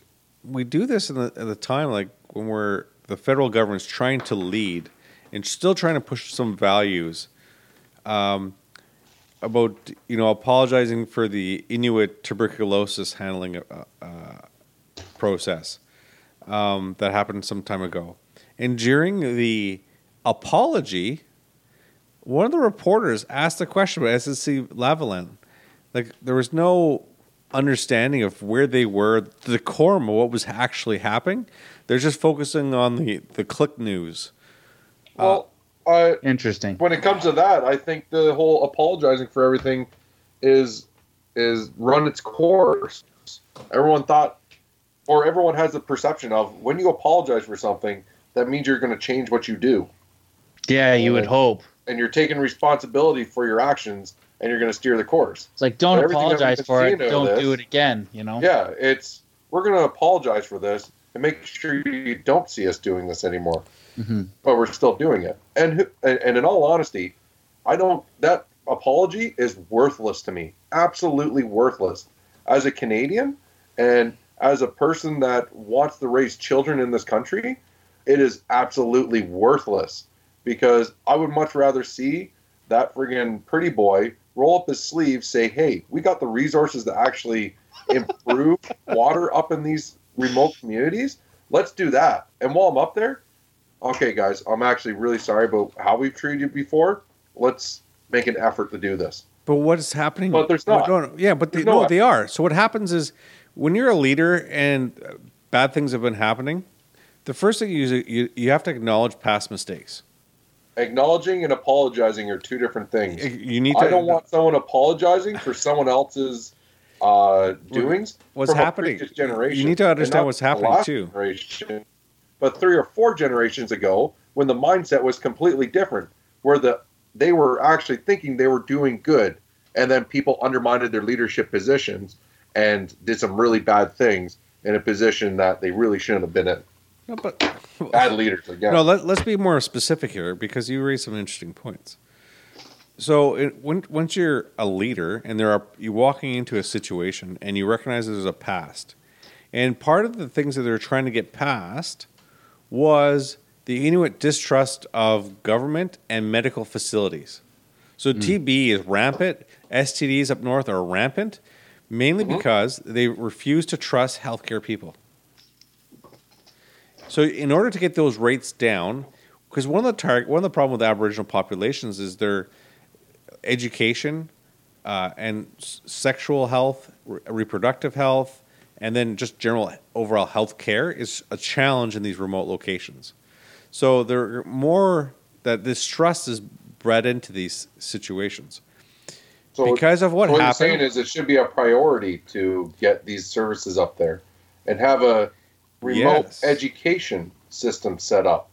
A: we do this in the, at the time like when we're the federal government's trying to lead and still trying to push some values um, about you know apologizing for the Inuit tuberculosis handling uh, uh, process um, that happened some time ago, and during the apology, one of the reporters asked a question about SNC Lavalin. Like there was no understanding of where they were, the core of what was actually happening. They're just focusing on the the click news.
C: Uh, well, I
B: Interesting.
C: when it comes to that, I think the whole apologizing for everything is is run its course. Everyone thought, or everyone has the perception of when you apologize for something, that means you're going to change what you do,
B: Yeah, you would hope.
C: and you're taking responsibility for your actions, and you're going to steer the course.
B: It's like don't
C: Everything that we've
B: apologize for it.
C: seeing out of
B: Don't
C: this-
B: do it again. You know.
C: Yeah, it's we're going to apologize for this and make sure you don't see us doing this anymore.
B: hmm
C: but we're still doing it. And and and in all honesty, I don't. That apology is worthless to me. Absolutely worthless. As a Canadian and as a person that wants to raise children in this country, it is absolutely worthless because I would much rather see that friggin' pretty boy roll up his sleeves, say, "Hey, we got the resources to actually <laughs> improve water up in these remote communities. Let's do that." And while I'm up there, okay, guys, I'm actually really sorry about how we've treated you before. Let's make an effort to do this.
A: But what is happening?
C: But there's not.
A: No, no, yeah, but they,
C: no
A: no, they are. So what happens is when you're a leader and bad things have been happening, the first thing you you you have to acknowledge past mistakes.
C: Acknowledging and apologizing are two different things.
A: You need to.
C: I don't want someone apologizing for someone else's uh, doings.
A: What's happening.
C: generation.
A: You need to understand what's happening, too.
C: But three or four generations ago, when the mindset was completely different, where the they were actually thinking they were doing good, and then people undermined their leadership positions and did some really bad things in a position that they really shouldn't have been in.
A: No, but
C: Bad leaders again.
A: no. Let, let's be more specific here because you raised some interesting points. So it, when, once you're a leader and there are you walking into a situation and you recognize there's a past, and part of the things that they're trying to get past was the Inuit distrust of government and medical facilities. So hmm. TB is rampant. STDs up north are rampant, mainly uh-huh. because they refuse to trust healthcare people. So in order to get those rates down, because one of the target, one of the problem with Aboriginal populations is their education uh, and s- sexual health, re- reproductive health, and then just general overall health care is a challenge in these remote locations. So there are more that this trust is bred into these situations
C: So
A: because of what
C: what I'm
A: happened.
C: saying is, it should be a priority to get these services up there, and have a remote
A: Yes.
C: education system set up.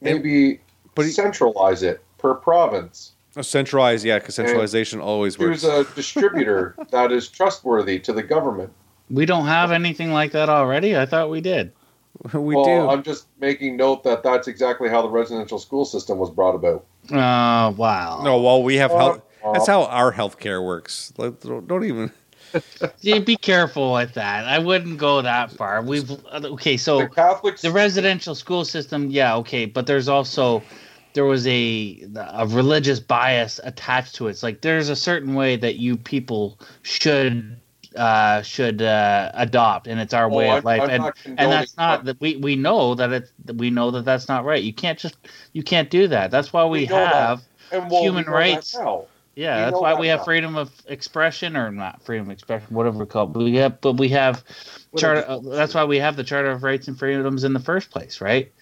C: Maybe
A: but he-
C: centralize it per province.
A: Centralized, yeah, because centralization always works.
C: Choose a distributor <laughs> that is trustworthy to the government.
B: We don't have anything like that already. I thought we did. <laughs>
A: we
C: well,
A: do.
C: I'm just making note that that's exactly how the residential school system was brought about.
B: Uh, wow.
A: no, well, we have health.
C: Uh,
A: That's how our healthcare works. Like, Don't don't even. <laughs>
B: Yeah, be careful with that. I wouldn't go that far. We've okay. So
C: the Catholics.
B: the residential school system, yeah, okay, but there's also there was a a religious bias attached to it. It's like there's a certain way that you people should uh should uh adopt and it's our
C: Oh,
B: way
C: I'm-
B: of life
C: I'm
B: and and that's not that we we know that it's we know that that's not right you can't just you can't do that that's why we,
C: We
B: have
C: well,
B: human
C: that
B: rights.
C: now.
B: yeah,
C: We
B: that's why
C: that
B: we have
C: now.
B: freedom of expression, or not freedom of expression, whatever we call it. But we have, but we have charter. Uh, that's why we have the Charter of Rights and Freedoms in the first place, right?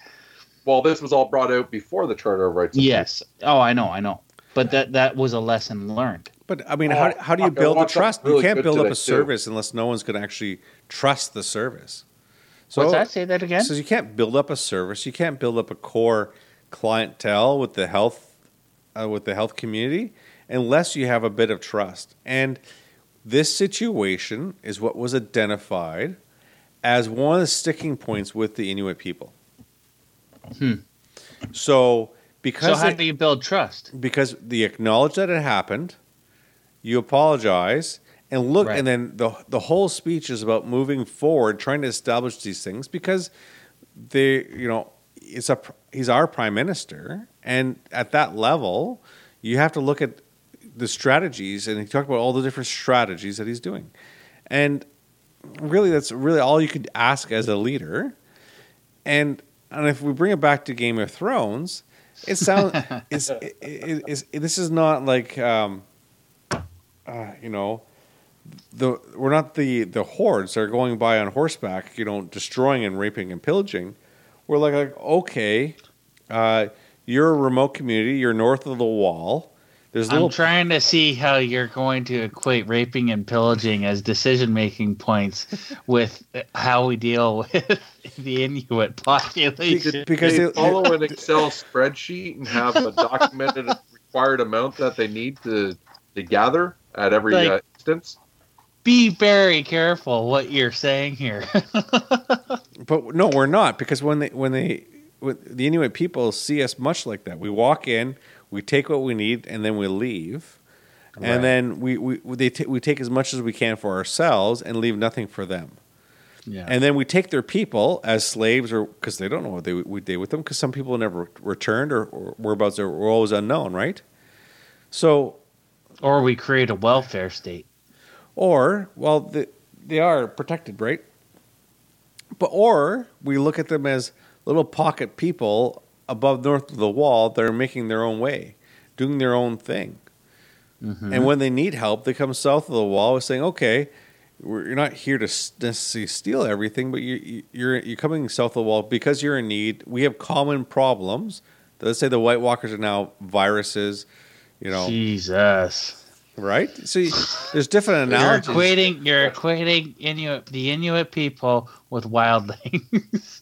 C: Well, this was all brought out before the Charter of Rights.
B: Yes. Oh, I know, I know. But that that was a lesson learned.
A: But I mean,
C: Oh,
A: how, how do you
C: fuck,
A: build the
C: watched something
A: trust? you can't build up
C: today,
A: a
C: too.
A: service unless no one's going to actually trust the service. So
B: What's that? Say that again.
A: So you can't build up a service. You can't build up a core clientele with the health uh, with the health community unless you have a bit of trust. And this situation is what was identified as one of the sticking points with the Inuit people.
B: Hmm.
A: So
B: so
A: because
B: how
A: they-
B: do you build trust?
A: because they acknowledge that it happened, you apologize, and look,
B: Right.
A: and then the the whole speech is about moving forward, trying to establish these things because they, you know, it's a he's our prime minister, and at that level, you have to look at the strategies, and he talked about all the different strategies that he's doing, and really, that's really all you could ask as a leader, and and if we bring it back to Game of Thrones, it sounds <laughs> is is this is not like um, uh, you know the we're not the the hordes that are going by on horseback, you know, destroying and raping and pillaging. We're like, like okay, uh, you're a remote community, you're north of the wall. There's
B: I'm
A: little
B: trying to see how you're going to equate raping and pillaging as decision making points with how we deal with <laughs> the Inuit population.
A: because
C: they
A: they-
C: follow an Excel spreadsheet and have a documented <laughs> required amount that they need to to gather at every
B: Like-
C: uh, instance.
B: Be very careful what you're saying here. <laughs>
A: But no, we're not because when they when they when the Inuit people see us much like that. We walk in, we take what we need, and then we leave,
B: Right.
A: and then we we they ta- we take as much as we can for ourselves and leave nothing for them.
B: yeah.
A: And then we take their people as slaves, or because they don't know what they we did with them, because some people never returned or, or whereabouts are were always unknown, right? So,
B: or we create a welfare state.
A: or well, the, they are protected, right? But or we look at them as little pocket people above north of the wall they're making their own way, doing their own thing.
B: Mhm.
A: And when they need help, they come south of the wall, saying, "Okay, we're, you're not here to necessarily steal everything, but you, you, you're you're coming south of the wall because you're in need. We have common problems. Let's say the White Walkers are now viruses, you know,
B: Jesus.
A: right? So there's different <laughs>
B: You're
A: analogies.
B: equating you're equating Inuit the Inuit people with wildlings. <laughs>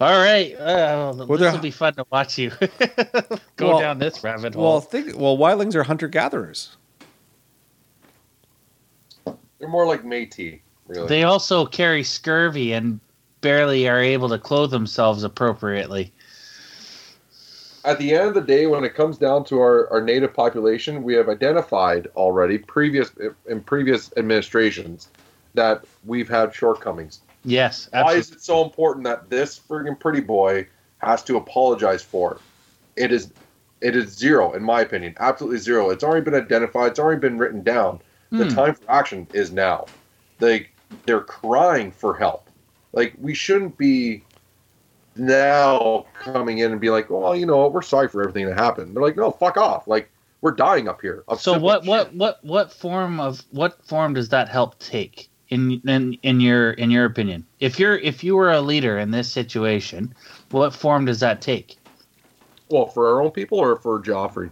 B: All right, uh, this will be fun to watch you <laughs> go
A: Well-
B: down this rabbit hole.
A: Well, think well, wildlings are hunter gatherers.
C: They're more like Métis, really.
B: they also carry scurvy and barely are able to clothe themselves appropriately.
C: At the end of the day, when it comes down to our, our native population, we have identified already previous in previous administrations that we've had shortcomings.
B: Yes,
C: Why is it so important that this friggin' pretty boy has to apologize for it? It is it is zero, in my opinion. Absolutely zero. It's already been identified, it's already been written down. The
B: Hmm.
C: time for action is now. They they're crying for help. Like we shouldn't be now coming in and be like, well, you know what, we're sorry for everything that happened. They're like, no, fuck off. Like we're dying up here.
B: So what
C: shit.
B: what what what form of what form does that help take in in in your in your opinion? If you're if you were a leader in this situation, what form does that take?
C: Well, for our own people or for Joffrey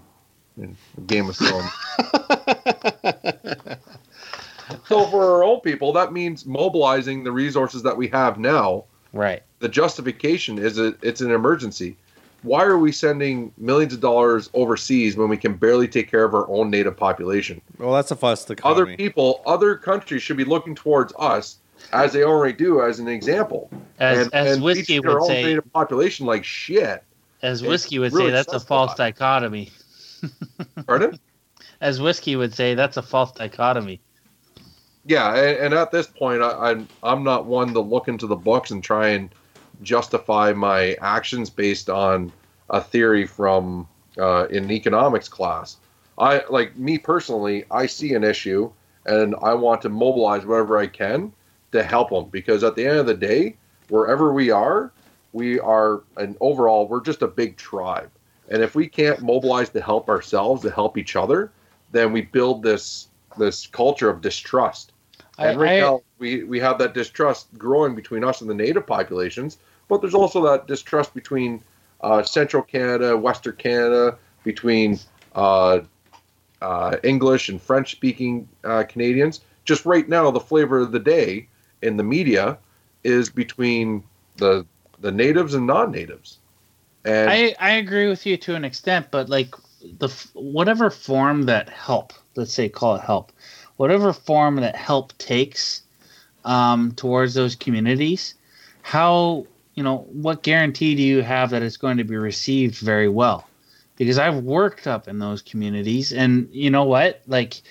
C: in Game of Thrones? <laughs> so for our own people, that means mobilizing the resources that we have now.
B: Right.
C: The justification is that it's an emergency. Why are we sending millions of dollars overseas when we can barely take care of our own native population?
A: Well, that's a fuss economy.
C: Other people, other countries should be looking towards us as they already do as an example.
B: As
C: and,
B: as
C: and
B: whiskey
C: teaching
B: would
C: own
B: say,
C: native population like shit.
B: as whiskey would
C: really
B: say, that's a
C: stressful.
B: false dichotomy.
C: Pardon? <laughs>
B: As whiskey would say, that's a false dichotomy.
C: Yeah, and, and at this point, I, I'm I'm not one to look into the books and try and justify my actions based on a theory from uh, in economics class. I like me personally. I see an issue, and I want to mobilize whatever I can to help them because at the end of the day, wherever we are, we are and overall we're just a big tribe, and if we can't mobilize to help ourselves to help each other, then we build this this culture of distrust.
B: I,
C: And right
B: I-
C: now, we, we have that distrust growing between us and the native populations, but there's also that distrust between uh, Central Canada, Western Canada, between uh, uh, English and French speaking uh, Canadians. Just right now, the flavor of the day in the media is between the the natives and non-natives. And
B: I, I agree with you to an extent, but like the whatever form that help, let's say call it help, whatever form that help takes um, towards those communities, how you know what guarantee do you have that it's going to be received very well? Because I've worked up in those communities, and you know what, like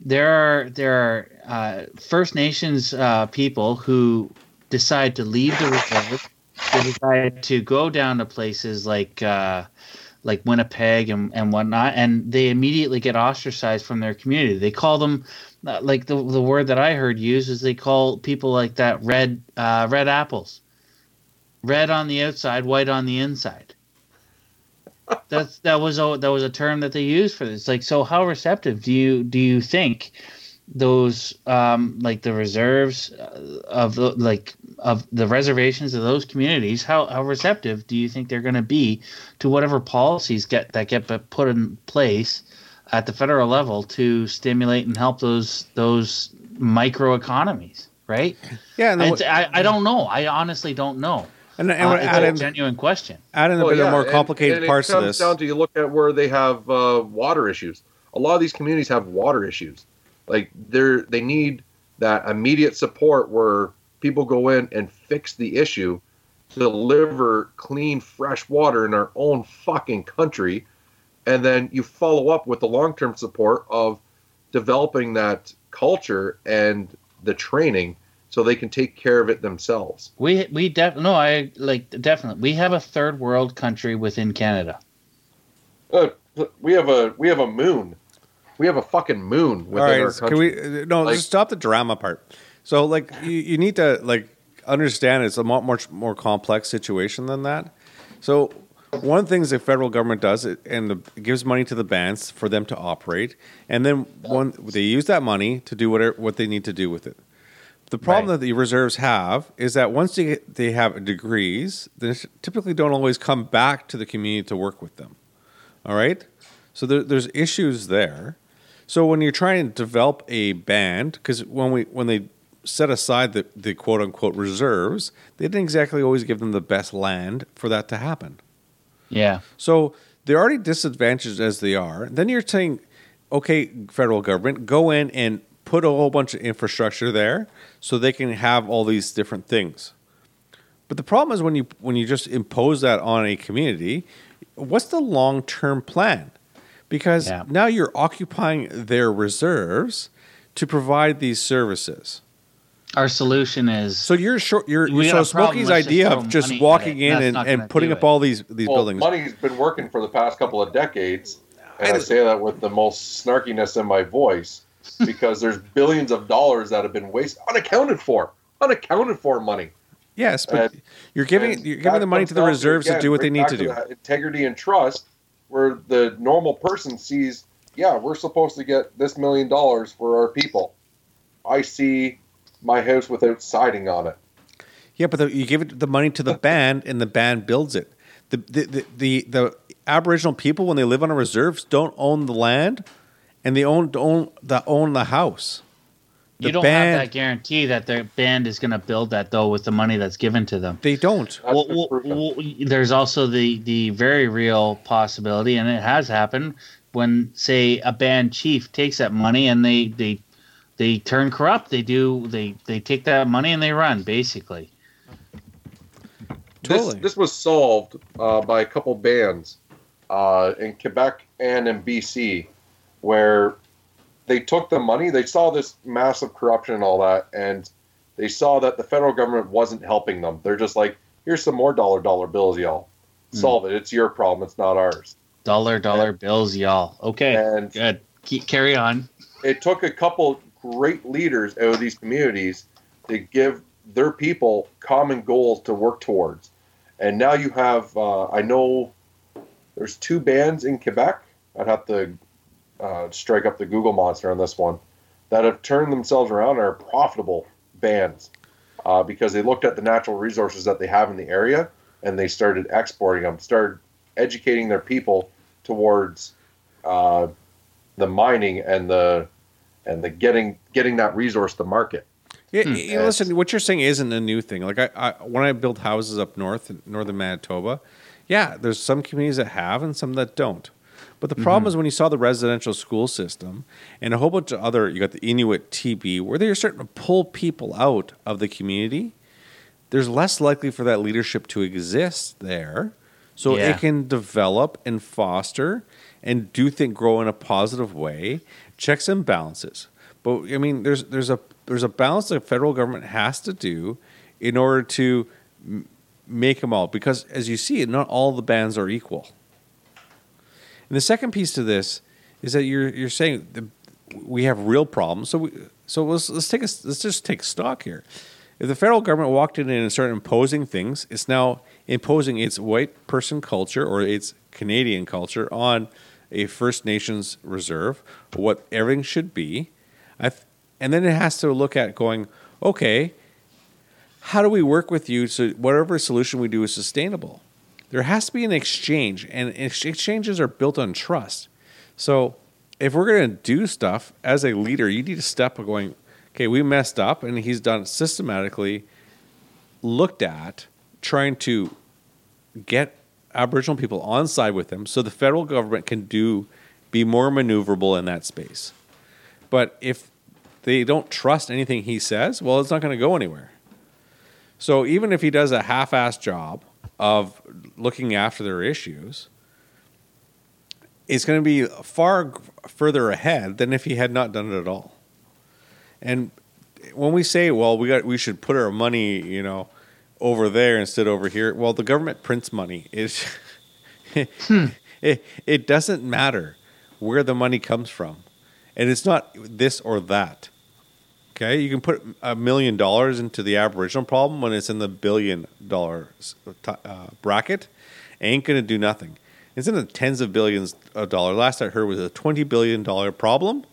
B: there are there are uh, First Nations uh, people who decide to leave the reserve they decide to go down to places like uh, like Winnipeg and, and whatnot, and they immediately get ostracized from their community. They call them uh, like the the word that I heard used is they call people like that red uh, red apples, red on the outside, white on the inside. That's that was a that was a term that they used for this. Like, so how receptive do you do you think those um, like the reserves uh, of the like of the reservations of those communities how, how receptive do you think they're going to be to whatever policies get that get put in place at the federal level to stimulate and help those those micro economies right
A: yeah, then
B: I, I don't know i honestly don't know
A: and, and
B: Uh,
A: we're
B: it's a genuine question
A: adding a
C: Well,
A: bit of more complicated
C: and
A: parts
C: it
A: to
C: comes
A: this.
C: down to you look at where they have uh, water issues. A lot of these communities have water issues. Like they're they need that immediate support where people go in and fix the issue, to deliver clean, fresh water in our own fucking country, and then you follow up with the long term support of developing that culture and the training so they can take care of it themselves.
B: we we def no i like definitely we have a third world country within canada
C: Uh, we have a we have a moon. We have a fucking moon
A: All
C: within our country.
A: can we? No,
C: Like-
A: just stop the drama part. So, like, you, you need to like understand it's a much more complex situation than that. So, one of the things the federal government does, it, and the, it gives money to the bands for them to operate, and then one they use that money to do whatever what they need to do with it. The problem
B: Right.
A: that the reserves have is that once they get, they have degrees, they typically don't always come back to the community to work with them. All right, so there, there's issues there. So when you're trying to develop a band, because when we when they set aside the, the quote unquote reserves, they didn't exactly always give them the best land for that to happen.
B: yeah
A: So they're already disadvantaged as they are. Then you're saying, okay, federal government, go in and put a whole bunch of infrastructure there so they can have all these different things. But the problem is when you when you just impose that on a community, what's the long term plan? Because
B: Yeah.
A: now you're occupying their reserves to provide these services.
B: our solution is
A: So you're short. You're
B: We
A: so
B: got a problem,
A: Smokey's
B: let's just
A: idea of just walking in and, and putting up
B: it.
A: all these these
C: well,
A: buildings.
C: money's been working for the past couple of decades, and I,
A: I-
C: say that with the most snarkiness in my voice because there's billions of dollars that have been wasted, unaccounted for, unaccounted for money.
A: Yes, but
C: And-
A: you're giving you're giving the money to the reserves to
C: again,
A: do what they need
C: back
A: to do.
C: integrity and trust, where the normal person sees, yeah, we're supposed to get this million dollars for our people. I see my house without siding on it.
A: Yeah, but the, you give it the money to the band, and the band builds it. The the, the the the Aboriginal people, when they live on a reserves, don't own the land, and they own own the own the house. The
B: you don't
A: band-
B: have that guarantee that the band is going to build that though with the money that's given to them.
A: They don't.
B: Well,
C: been
B: well, well, there's also the the very real possibility, and it has happened when, say, a band chief takes that money and they they they turn corrupt. They do they they take that money and they run basically.
A: Totally.
C: This, this was solved uh, by a couple bands uh, in Quebec and in BC, where they took the money. They saw this massive corruption and all that, and they saw that the federal government wasn't helping them. They're just like, "Here's some more dollar dollar bills, y'all. Solve it. It's your problem. It's not ours."
B: Dollar dollar bills, y'all. Okay,
C: And
B: good. Keep carry on.
C: it took a couple great leaders out of these communities to give their people common goals to work towards. And now you have, uh, I know there's two bands in Quebec. I'd have to uh, strike up the Google monster on this one that have turned themselves around and are profitable bands uh, because they looked at the natural resources that they have in the area and they started exporting them, started educating their people towards uh, the mining and the and the getting getting that resource to market.
A: Yeah,
B: Hmm.
A: you listen, what you're saying isn't a new thing. Like I, I, when I build houses up north, in northern Manitoba, yeah, there's some communities that have and some that don't. But the mm-hmm. problem is when you saw the residential school system and a whole bunch of other, you got the Inuit TB, where they're starting to pull people out of the community. There's less likely for that leadership to exist there, so
B: Yeah.
A: it can develop and foster and do think grow in a positive way. Checks and balances. But I mean, there's there's a there's a balance the federal government has to do in order to m- make them all. Because as you see, not all the bands are equal. And the second piece to this is that you're you're saying the, we have real problems. So we, so let's let's take a, let's just take stock here. If the federal government walked in and started imposing things, it's now imposing its white person culture or its Canadian culture on a First Nations reserve, what everything should be. Th- and then it has to look at going, okay, how do we work with you so whatever solution we do is sustainable? There has to be an exchange, and ex- exchanges are built on trust. So if we're going to do stuff as a leader, you need to step up going, okay, we messed up, and he's done it systematically, looked at, trying to get Aboriginal people on side with him so the federal government can do be more maneuverable in that space. But if they don't trust anything he says, well, it's not going to go anywhere. So even if he does a half-assed job of looking after their issues, is going to be far further ahead than if he had not done it at all. And when we say, well, we got we should put our money, you know, over there instead over here, well, the government prints money. It, <laughs> hmm. it, it doesn't matter where the money comes from. And it's not this or that. Okay, you can put a million dollars into the Aboriginal problem when it's in the billion dollar uh, bracket. Ain't gonna do nothing. It's in the tens of billions of dollars. Last I heard was a twenty billion dollar problem,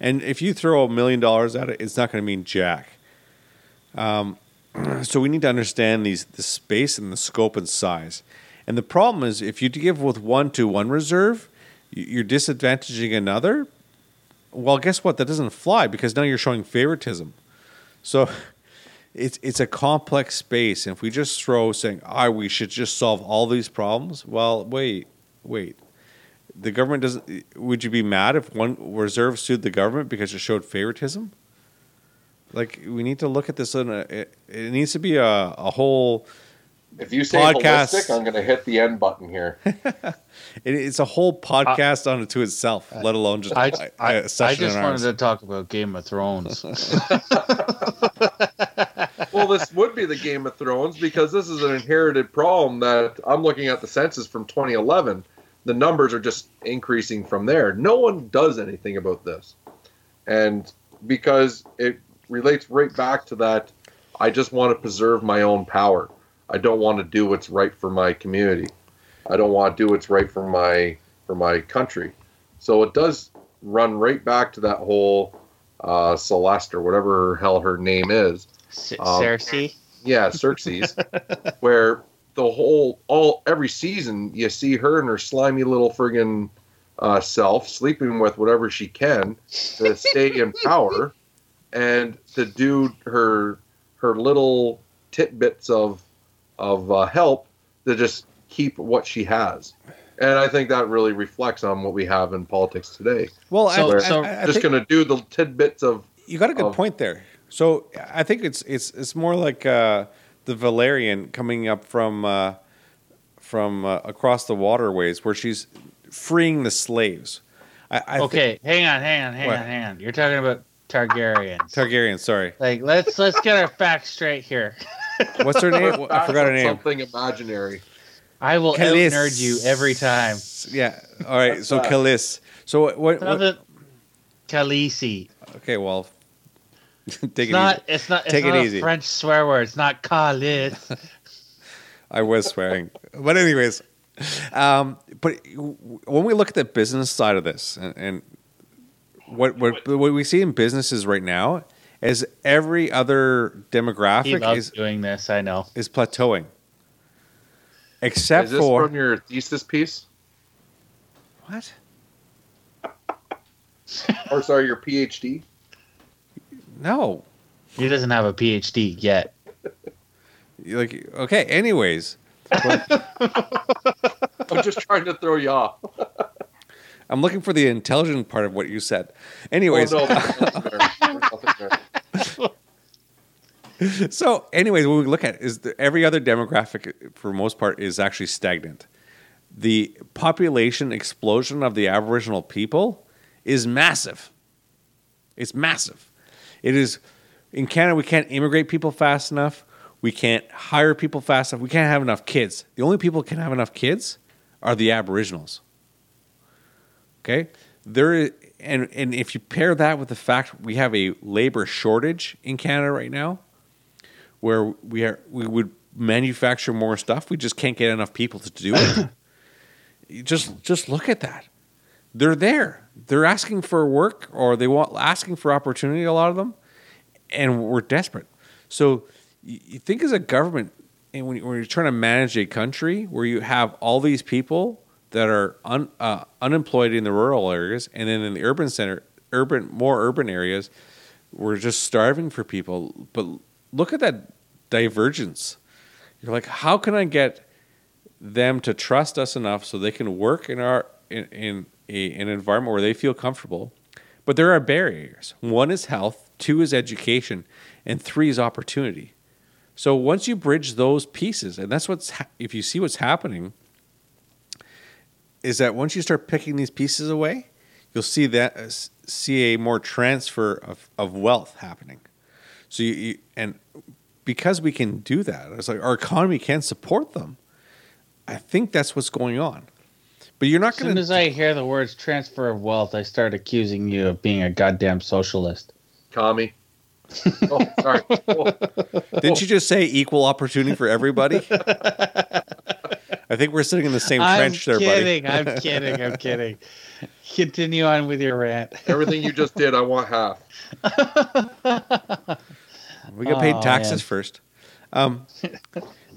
A: and if you throw a million dollars at it, it's not gonna mean jack. Um, <clears throat> so we need to understand these the space and the scope and size. And the problem is if you give with one to one reserve, you're disadvantaging another well, guess what? That doesn't fly because now you're showing favoritism. So <laughs> it's it's a complex space. And if we just throw saying, "Ah, we should just solve all these problems," well, wait, wait. The government doesn't. Would you be mad if one reserve sued the government because it showed favoritism? Like we need to look at this in a. It, it needs to be a, a whole.
C: If you say
A: Podcast.
C: holistic, I'm going to hit the end button here. <laughs>
A: It, it's a whole podcast on it to itself, let alone just
B: I
A: a-
B: I,
A: a
B: I
A: session
B: I
A: just
B: wanted
A: ours.
B: to talk about Game of Thrones. <laughs> <laughs>
C: well, this would be the Game of Thrones because this is an inherited problem that I'm looking at the census from 2011. The numbers are just increasing from there. No one does anything about this. And because it relates right back to that, I just want to preserve my own power. I don't want to do what's right for my community. I don't want to do what's right for my for my country. So it does run right back to that whole uh, Celeste or whatever hell her name is.
B: C-
C: Um,
B: Cersei.
C: Yeah, Xerxes, <laughs> where the whole all every season you see her and her slimy little friggin' uh, self sleeping with whatever she can to stay in <laughs> power and to do her her little tidbits of of uh, help to just keep what she has. And I think that really reflects on what we have in politics today.
A: Well,
B: So-
A: I, I-
B: so-
A: I, I
C: just going to do the tidbits of
A: you got a good
C: of-
A: point there. So I think it's it's it's more like uh, the Valyrian coming up from uh, from uh, across the waterways, where she's freeing the slaves. I, I thi-
B: okay, hang on, hang on, hang
A: What?
B: on, hang on. You're talking about Targaryens.
A: Targaryen. Sorry,
B: like let's let's get our facts straight here. <laughs>
A: what's her name? I forgot her name.
C: Something imaginary.
B: I will out nerd you every time.
A: Yeah. All right. So
C: What's that?
A: Khalees. So what? what, what
B: Nothing. Khaleesi.
A: okay. Well, <laughs> take
B: It's
A: it
B: not.
A: easy.
B: It's not. It's
A: Take it
B: not a
A: easy.
B: French swear word. It's not Khalees. <laughs> <laughs>
A: I was swearing, but anyways, um, but when we look at the business side of this, and, and what what what we see in businesses right now is every other demographic is
B: doing this. I know.
A: is plateauing, except
C: Is this
A: for
C: from your thesis piece?
A: what?
C: Or sorry, your PhD?
A: No,
B: He doesn't have a PhD yet. <laughs>
A: like okay. Anyways, <laughs>
C: I'm just trying to throw you off. <laughs>
A: I'm looking for the intelligent part of what you said. Anyways,
C: Oh, no, there's nothing there. There's nothing there. <laughs>
A: so anyways what we look at is the, every other demographic for most part is actually stagnant. The population explosion of the aboriginal people is massive. It's massive. It is in canada we can't immigrate people fast enough. We can't hire people fast enough. We can't have enough kids. The only people who can have enough kids are the aboriginals. Okay? There is, and and if you pair that with the fact we have a labor shortage in Canada right now where we are we would manufacture more stuff. We just can't get enough people to do it. <coughs> Just just look at that. They're there. They're asking for work or they want asking for opportunity a lot of them and we're desperate. So you, think as a government and when you're trying to manage a country where you have all these people that are un, uh, unemployed in the rural areas and then in the urban center urban more urban areas we're just starving for people. But look at that divergence. You're like how can i get them to trust us enough so they can work in our in, in a, an environment where they feel comfortable? But there are barriers. One is health two is education and three is opportunity. So once you bridge those pieces and that's what's ha- if you see what's happening is that once you start picking these pieces away you'll see that uh, see a more transfer of, of wealth happening so you, you and because we can do that it's like our economy can support them i think that's what's going on but you're not
B: As soon as I hear the words transfer of wealth, I start accusing you of being a goddamn socialist.
C: Commie. <laughs> Oh, sorry. Oh,
A: didn't you just say equal opportunity for everybody i think we're sitting in the same
B: I'm
A: trench there
B: kidding.
A: buddy
B: I'm kidding. I'm kidding. Continue on with your rant.
C: everything you just did, I want half. <laughs>
A: We get paid
B: Oh,
A: taxes
B: man.
A: first. Um,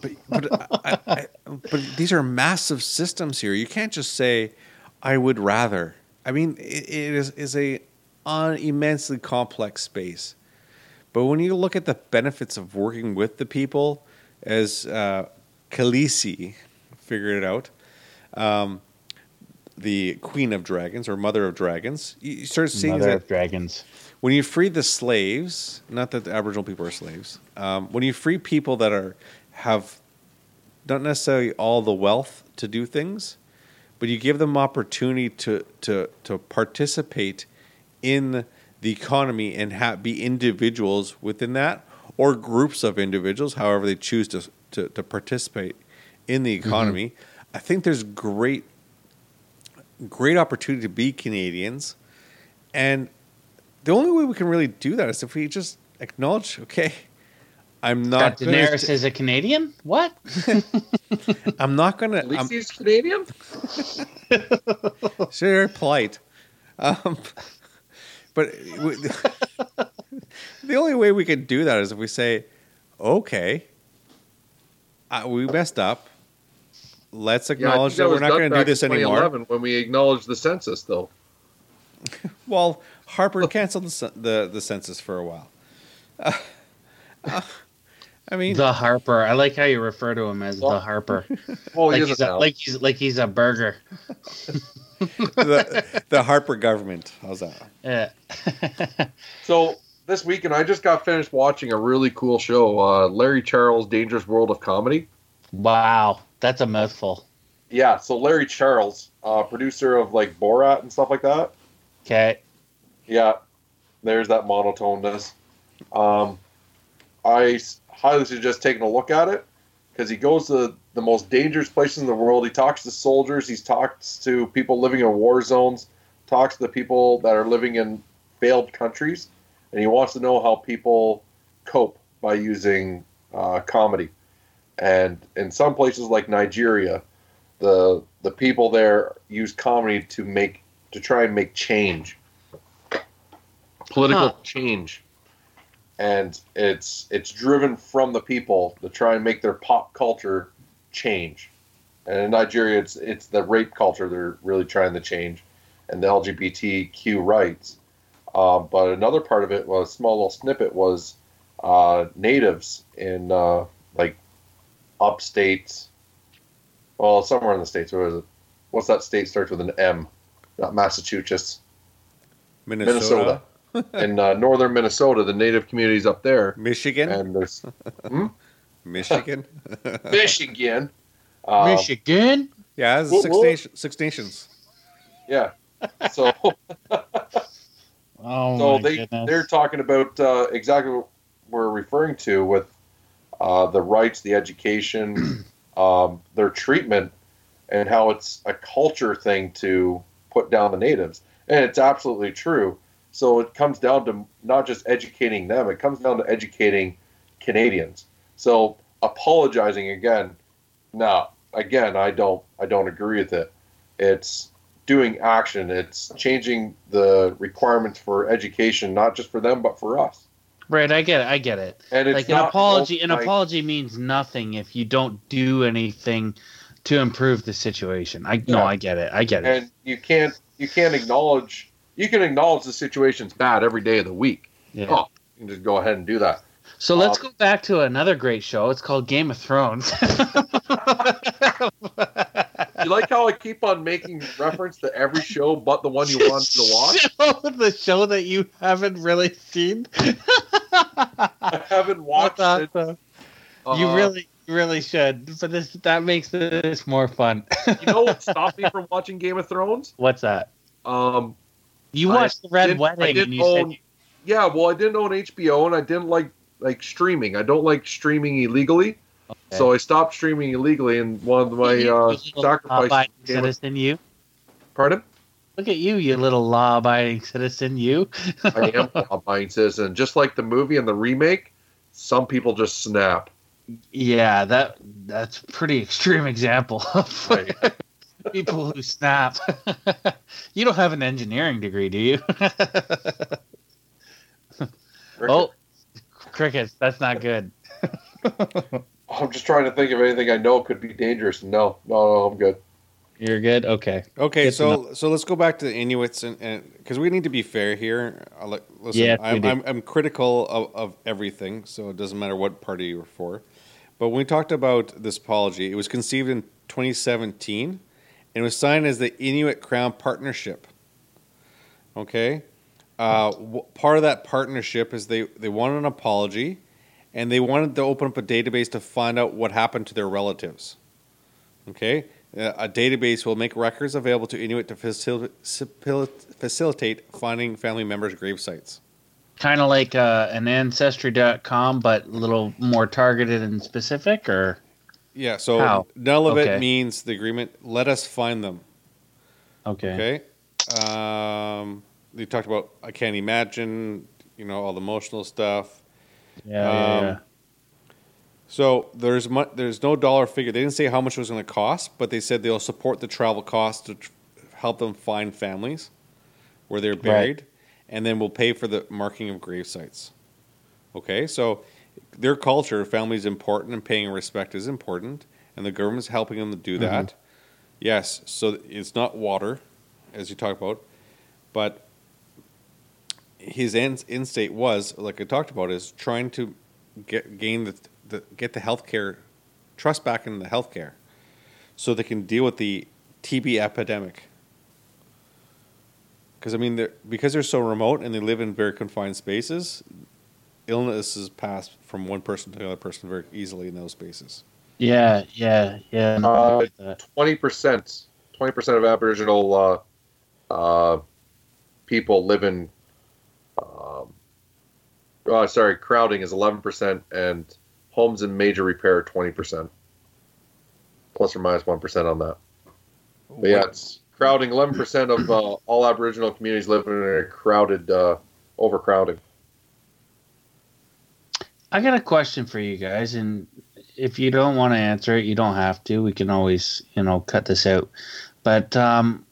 A: but but, I, I, but these are massive systems here. You can't just say, "I would rather." I mean, it, it is is a un, immensely complex space. But when you look at the benefits of working with the people, as uh, Khaleesi figured it out, um, the Queen of Dragons or Mother of Dragons, you start seeing
B: Mother
A: that
B: of dragons.
A: When you free the slaves, not that the Aboriginal people are slaves, um, when you free people that are have not necessarily all the wealth to do things, but you give them opportunity to to to participate in the economy and ha- be individuals within that, or groups of individuals, however they choose to to, to participate in the economy. I think there's great great opportunity to be Canadians, and the only way we can really do that is if we just acknowledge, okay, I'm not
B: That
A: gonna,
B: Daenerys is a Canadian? What? <laughs>
A: I'm not gonna.
C: At least
A: I'm,
C: he's Canadian. <laughs>
A: so very polite. Um, But we, <laughs> the only way we can do that is if we say, okay, uh, we messed up. Let's acknowledge
C: think
A: that, we're not going to do
C: back in
A: this anymore.
C: When we acknowledged the census, though.
A: Well, Harper canceled the, the the census for a while. Uh, uh, I mean,
B: The Harper. I like how you refer to him as the Harper. <laughs>
C: Well,
B: like
C: he
B: he's a, like he's like he's a burger. <laughs> <laughs>
A: the, the Harper government. How's that?
B: Yeah.
C: So this weekend, I just got finished watching a really cool show, uh, Larry Charles' Dangerous World of Comedy.
B: wow, that's a mouthful.
C: Yeah, so Larry Charles, uh, producer of like Borat and stuff like that.
B: Okay.
C: Yeah, there's that monotoneness. Um, I highly suggest taking a look at it because he goes to the most dangerous places in the world. He talks to soldiers. He talks to people living in war zones. Talks to the people that are living in failed countries, and he wants to know how people cope by using uh, comedy. And in some places like Nigeria, the the people there use comedy to make to try and make change political
B: Huh.
C: change. And it's it's driven from the people to try and make their pop culture change. And in nigeria it's it's the rape culture they're really trying to change and the lgbtq rights. Um, but another part of it was a small little snippet was uh, natives in uh, like upstate well somewhere in the states. Where is it? What's that state starts with an m? Not massachusetts.
A: Minnesota,
C: Minnesota. In uh, northern Minnesota, the native communities up there,
A: Michigan,
C: and there's
A: Michigan. <laughs>
C: Michigan. Um, <laughs>
B: Michigan.
A: yeah, it's
C: Whoop,
A: six,
C: whoop.
A: nation, six nations.
C: Yeah. So, <laughs>
B: Oh
C: so
B: my
C: they
B: goodness.
C: they're talking about uh, exactly what we're referring to with uh, the rights, the education, <clears throat> um, their treatment, and how it's a culture thing to put down the natives, and it's absolutely true. So it comes down to not just educating them; it comes down to educating Canadians. So apologizing again, no, again, I don't, I don't agree with it. It's doing action. It's changing the requirements for education, not just for them, but for us.
B: Right, I get it. I get it.
C: And it's
B: like an apology an
C: like-
B: apology means nothing if you don't do anything to improve the situation. I no, I get it. I get it.
C: and you can't you can't acknowledge you can acknowledge the situation's bad every day of the week.
B: Yeah.
C: Oh, you can just go ahead and do that.
B: So let's
C: Um,
B: go back to another great show. It's called Game of Thrones. <laughs> <laughs>
C: You like how I keep on making reference to every show but the one you <laughs> wanted to watch?
B: Show- the show that you haven't really seen.
C: I haven't watched
B: That's
C: it. Uh,
B: you really, really should. But this that makes this more fun.
C: you know what stopped me from watching Game of Thrones?
B: What's that?
C: Um,
B: You
C: I
B: watched the Red
C: I
B: Wedding, and you
C: own-
B: said
C: yeah, well, I didn't own HBO and I didn't like like streaming. I don't like streaming illegally. So I stopped streaming illegally, and one of my uh, sacrifices.
B: law-abiding
C: Game of-
B: citizen, you.
C: Pardon?
B: Look at you, you little law-abiding citizen, you.
C: I am a <laughs> law-abiding citizen. Just like the movie and the remake, some people just snap.
B: Yeah, that that's a pretty extreme example
C: Right. <laughs>
B: people who snap. <laughs> you don't have an engineering degree, do you? oh, crickets. That's not good. <laughs>
C: I'm just trying to think of anything I know could be dangerous. No, no, no, I'm good.
B: You're good. Okay.
A: Okay,
B: Good to
A: so so let's go back to the Inuits and because we need to be fair here. I'll, listen,
B: yes,
A: I'm. I'm I'm critical of, of everything, so it doesn't matter what party you're for. But when we talked about this apology, it was conceived in 2017 and it was signed as the Inuit Crown Partnership. Okay, uh, w- part of that partnership is they they wanted an apology, and they wanted to open up a database to find out what happened to their relatives. Okay, Uh, a database will make records available to Inuit to facil- facil- facilitate finding family members' grave sites.
B: Kind of like uh, an ancestry.com, but a little more targeted and specific, or
A: Yeah, so
B: How?
A: none of
B: Okay.
A: it means the agreement. Let us find them.
B: okay.
A: Okay. Um, they talked about I can't imagine. You know all the emotional stuff.
B: Yeah,
A: Um,
B: yeah.
A: So there's mu- there's no dollar figure. They didn't say how much it was going to cost, but they said they'll support the travel costs to tr- help them find families where they're buried, and then we'll pay for the marking of grave sites. Okay, so their culture, family is important, and paying respect is important, and the government's helping them to do mm-hmm. that. Yes, so it's not water, as you talk about, but his end, end state was, like I talked about, is trying to get gain the, the get the healthcare trust back in the healthcare, so they can deal with the TB epidemic. Because I mean, they're, because they're so remote and they live in very confined spaces, illnesses pass from one person to the other person very easily in those spaces.
B: Yeah, yeah, yeah. no, I
C: Uh,
B: get that.
C: Twenty percent, twenty percent of Aboriginal uh, uh, people live in. Um, uh, sorry, crowding is eleven percent, and homes in major repair twenty percent, plus or minus one percent on that. But yeah, it's crowding. Eleven percent of uh, all Aboriginal communities live in a crowded, uh, overcrowding.
B: I got a question for you guys, and if you don't want to answer it, you don't have to. We can always, you know, cut this out. But um,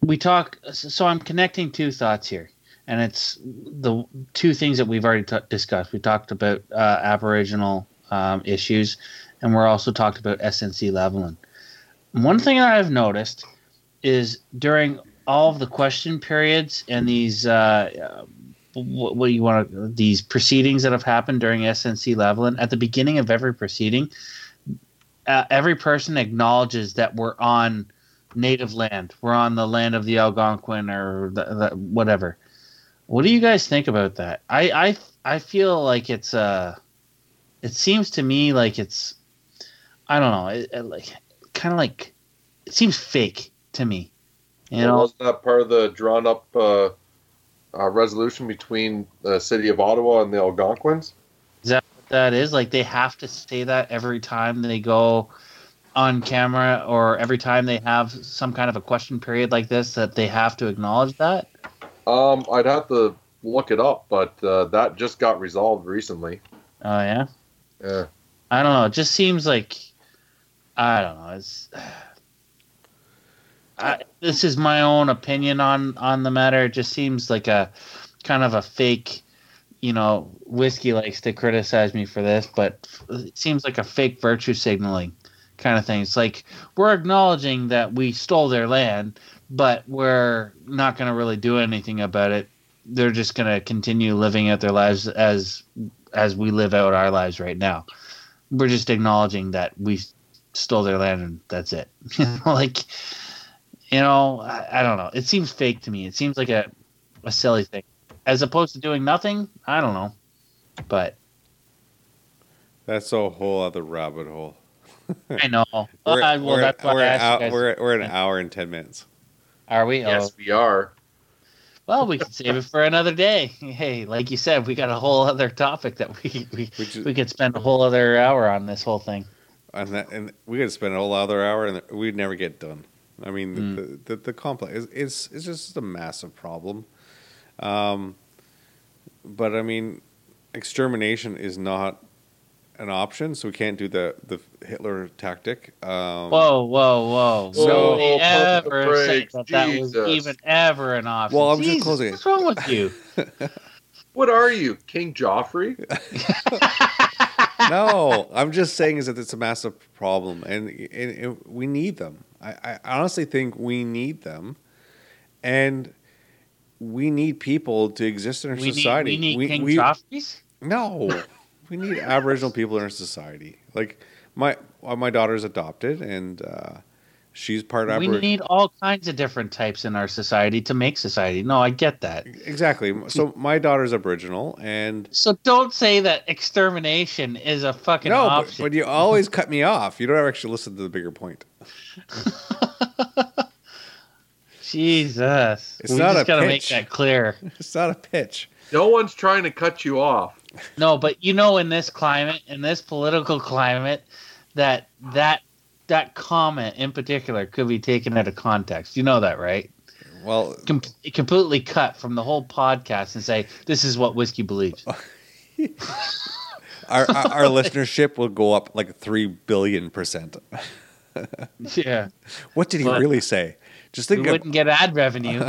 B: we talk. So I'm connecting two thoughts here, and it's the two things that we've already t- discussed. We talked about uh, Aboriginal um, issues, and we're also talked about SNC Lavalin. One thing that I've noticed is during all of the question periods and these uh, what, what do you want to these proceedings that have happened during SNC Lavalin at the beginning of every proceeding, uh, every person acknowledges that we're on native land. We're on the land of the Algonquin or the, the, whatever. What do you guys think about that? I I I feel like it's uh it seems to me like it's I don't know, it, it like kind of like it seems fake to me. You
C: Well,
B: know,
C: wasn't that part of the drawn up uh, uh, resolution between the city of Ottawa and the Algonquins?
B: Is that that is like they have to say that every time they go on camera or every time they have some kind of a question period like this that they have to acknowledge that
C: Um, I'd have to look it up, but uh, that just got resolved recently.
B: oh yeah
C: Yeah.
B: i don't know it just seems like i don't know it's I, this is my own opinion on on the matter. It just seems like a kind of a fake you know whiskey likes to criticize me for this but it seems like a fake virtue signaling kind of thing. It's like we're acknowledging that we stole their land but we're not going to really do anything about it. They're just going to continue living out their lives as as we live out our lives right now. We're just acknowledging that we stole their land and that's it. <laughs> Like you know I, I don't know. It seems fake to me. It seems like a, a silly thing. As opposed to doing nothing i don't know. But
A: That's a whole other rabbit hole. <laughs>
B: i know. <laughs>
A: We're,
B: Uh, well,
A: we're, we're,
B: I
A: an hour, we're, we're an hour and 10 minutes.
B: are we?
C: Yes,
B: oh,
C: we are.
B: well we can save it for another day. Hey like you said we got a whole other topic that we we,
A: Which is,
B: we could spend a whole other hour on this whole thing.
A: And, that, and we could spend a whole other hour and we'd never get done. I mean,
B: Mm.
A: the, the, the complex is it's, it's just a massive problem. Um, but I mean, extermination is not an option, so we can't do the, the Hitler tactic. Um,
B: whoa whoa whoa
A: So-
B: Nobody
C: Whoa,
B: ever said
C: brakes,
B: that that was even ever an option
A: Well, I'm just closing
B: what's wrong with you <laughs>
C: What are you, King Joffrey? <laughs> <laughs>
A: no, I'm just saying is that it's a massive problem, and, and, and we need them. I, I honestly think we need them, and we need people to exist in our
B: we need,
A: society.
B: we need King
A: we-
B: Joffreys?
A: No, <laughs> we need Aboriginal people in our society. Like my uh, my daughter's adopted, and uh, she's part of
B: We
A: Aboriginal.
B: need all kinds of different types in our society to make society. No, I get that.
A: exactly. So my daughter's Aboriginal, and
B: So don't say that extermination is a fucking
A: no, but,
B: option.
A: but you always cut me off. You don't ever actually listen to the bigger point. <laughs>
B: Jesus.
A: It's
B: we
A: not
B: just
A: a
B: gotta make that clear. <laughs>
A: It's not a pitch.
C: No one's trying to cut you off.
B: No, but you know in this climate, in this political climate, that that that comment in particular could be taken out of context. You know that, right?
A: Well,
B: Com- completely cut from the whole podcast and say this is what whiskey believes. <laughs>
A: our, our, our listenership will go up like three billion percent. <laughs>
B: Yeah,
A: What did he
B: But-
A: really say? Just think of,
B: wouldn't get ad revenue. <laughs>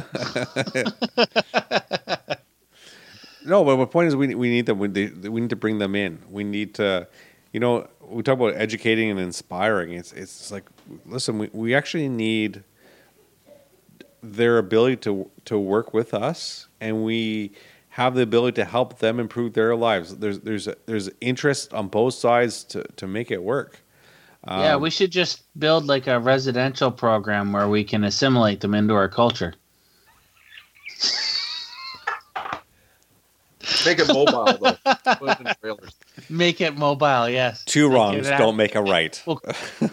A: no, but my point is we, we need them. We, we need to bring them in. We need to, you know, we talk about educating and inspiring. It's it's like, listen, we, we actually need their ability to to work with us, and we have the ability to help them improve their lives. There's there's there's interest on both sides to to make it work.
B: yeah,
A: Um,
B: we should just build like a residential program where we can assimilate them into our culture.
C: Make it mobile though. <laughs> Put it in trailers.
B: Make it mobile. Yes.
A: Two
B: Make
A: wrongs don't make a right.
B: We'll,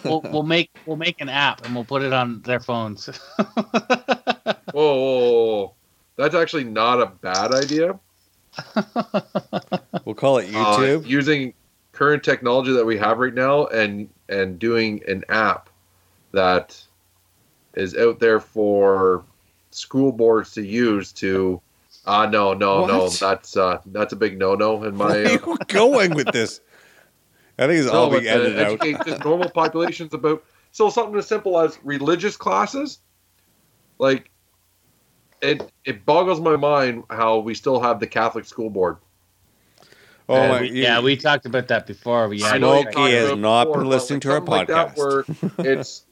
B: we'll, we'll make we'll make an app and we'll put it on their phones. <laughs>
C: Whoa, whoa, whoa, whoa. that's actually not a bad idea. <laughs>
A: We'll call it
C: Uh,
A: YouTube.
C: using current technology that we have right now and and doing an app that is out there for school boards to use to uh no no no that's uh that's a big no no in
A: Where
C: my
A: are
C: uh,
A: you going with this? I think it's all
C: no,
A: being
C: but, uh,
A: edited out.
C: educate just normal populations about so something as simple as religious classes like it it boggles my mind how we still have the Catholic school board
A: Oh
C: and
A: my!
B: We- yeah, we talked about that before. but Yeah,
C: I know
A: Smokey
C: you talked
A: has not
C: before,
A: been
C: but
A: listening to our
C: something like that
A: podcast.
C: where <laughs> it's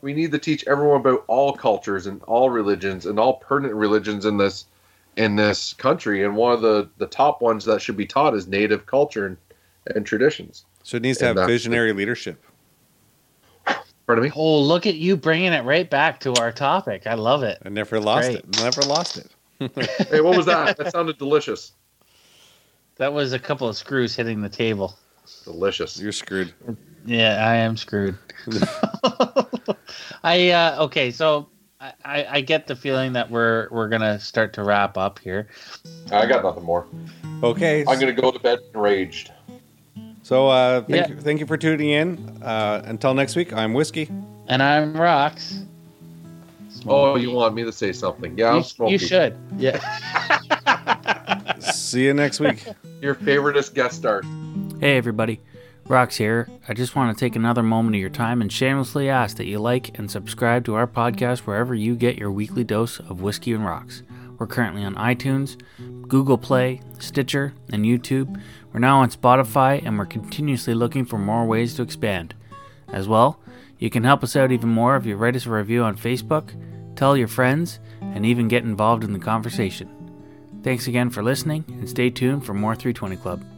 C: we need to teach everyone about all cultures and all religions and all pertinent religions in this in this country. And one of the the top ones that should be taught is Native culture and, and traditions.
A: so it needs to
C: and
A: have
C: that's-
A: visionary leadership.
C: Pardon me.
B: Oh, look at you bringing it right back to our topic. I love it.
A: I never lost
B: Great.
A: it. Never lost it. <laughs> <laughs>
C: Hey, what was that? That sounded delicious.
B: That was a couple of screws hitting the table.
C: Delicious.
A: You're screwed.
B: Yeah, I am screwed. <laughs> I uh, okay, so I, I, I get the feeling that we're we're gonna start to wrap up here.
C: I got nothing more.
A: Okay.
C: I'm gonna go to bed enraged.
A: So uh, thank,
B: Yeah.
A: you, thank you for tuning in. Uh, until next week, I'm Whiskey.
B: And I'm Rox.
C: Oh, you want me to say something? Yeah, I'm
B: You, you should. Yeah. <laughs>
A: See you next week.
C: Your favoriteest guest star.
D: Hey everybody, Rox here. I just want to take another moment of your time and shamelessly ask that you like and subscribe to our podcast wherever you get your weekly dose of whiskey and rocks. We're currently on iTunes, Google Play, Stitcher, and YouTube. We're now on Spotify and we're continuously looking for more ways to expand. As well, you can help us out even more if you write us a review on Facebook, tell your friends, and even get involved in the conversation. Thanks again for listening and stay tuned for more 320 Club.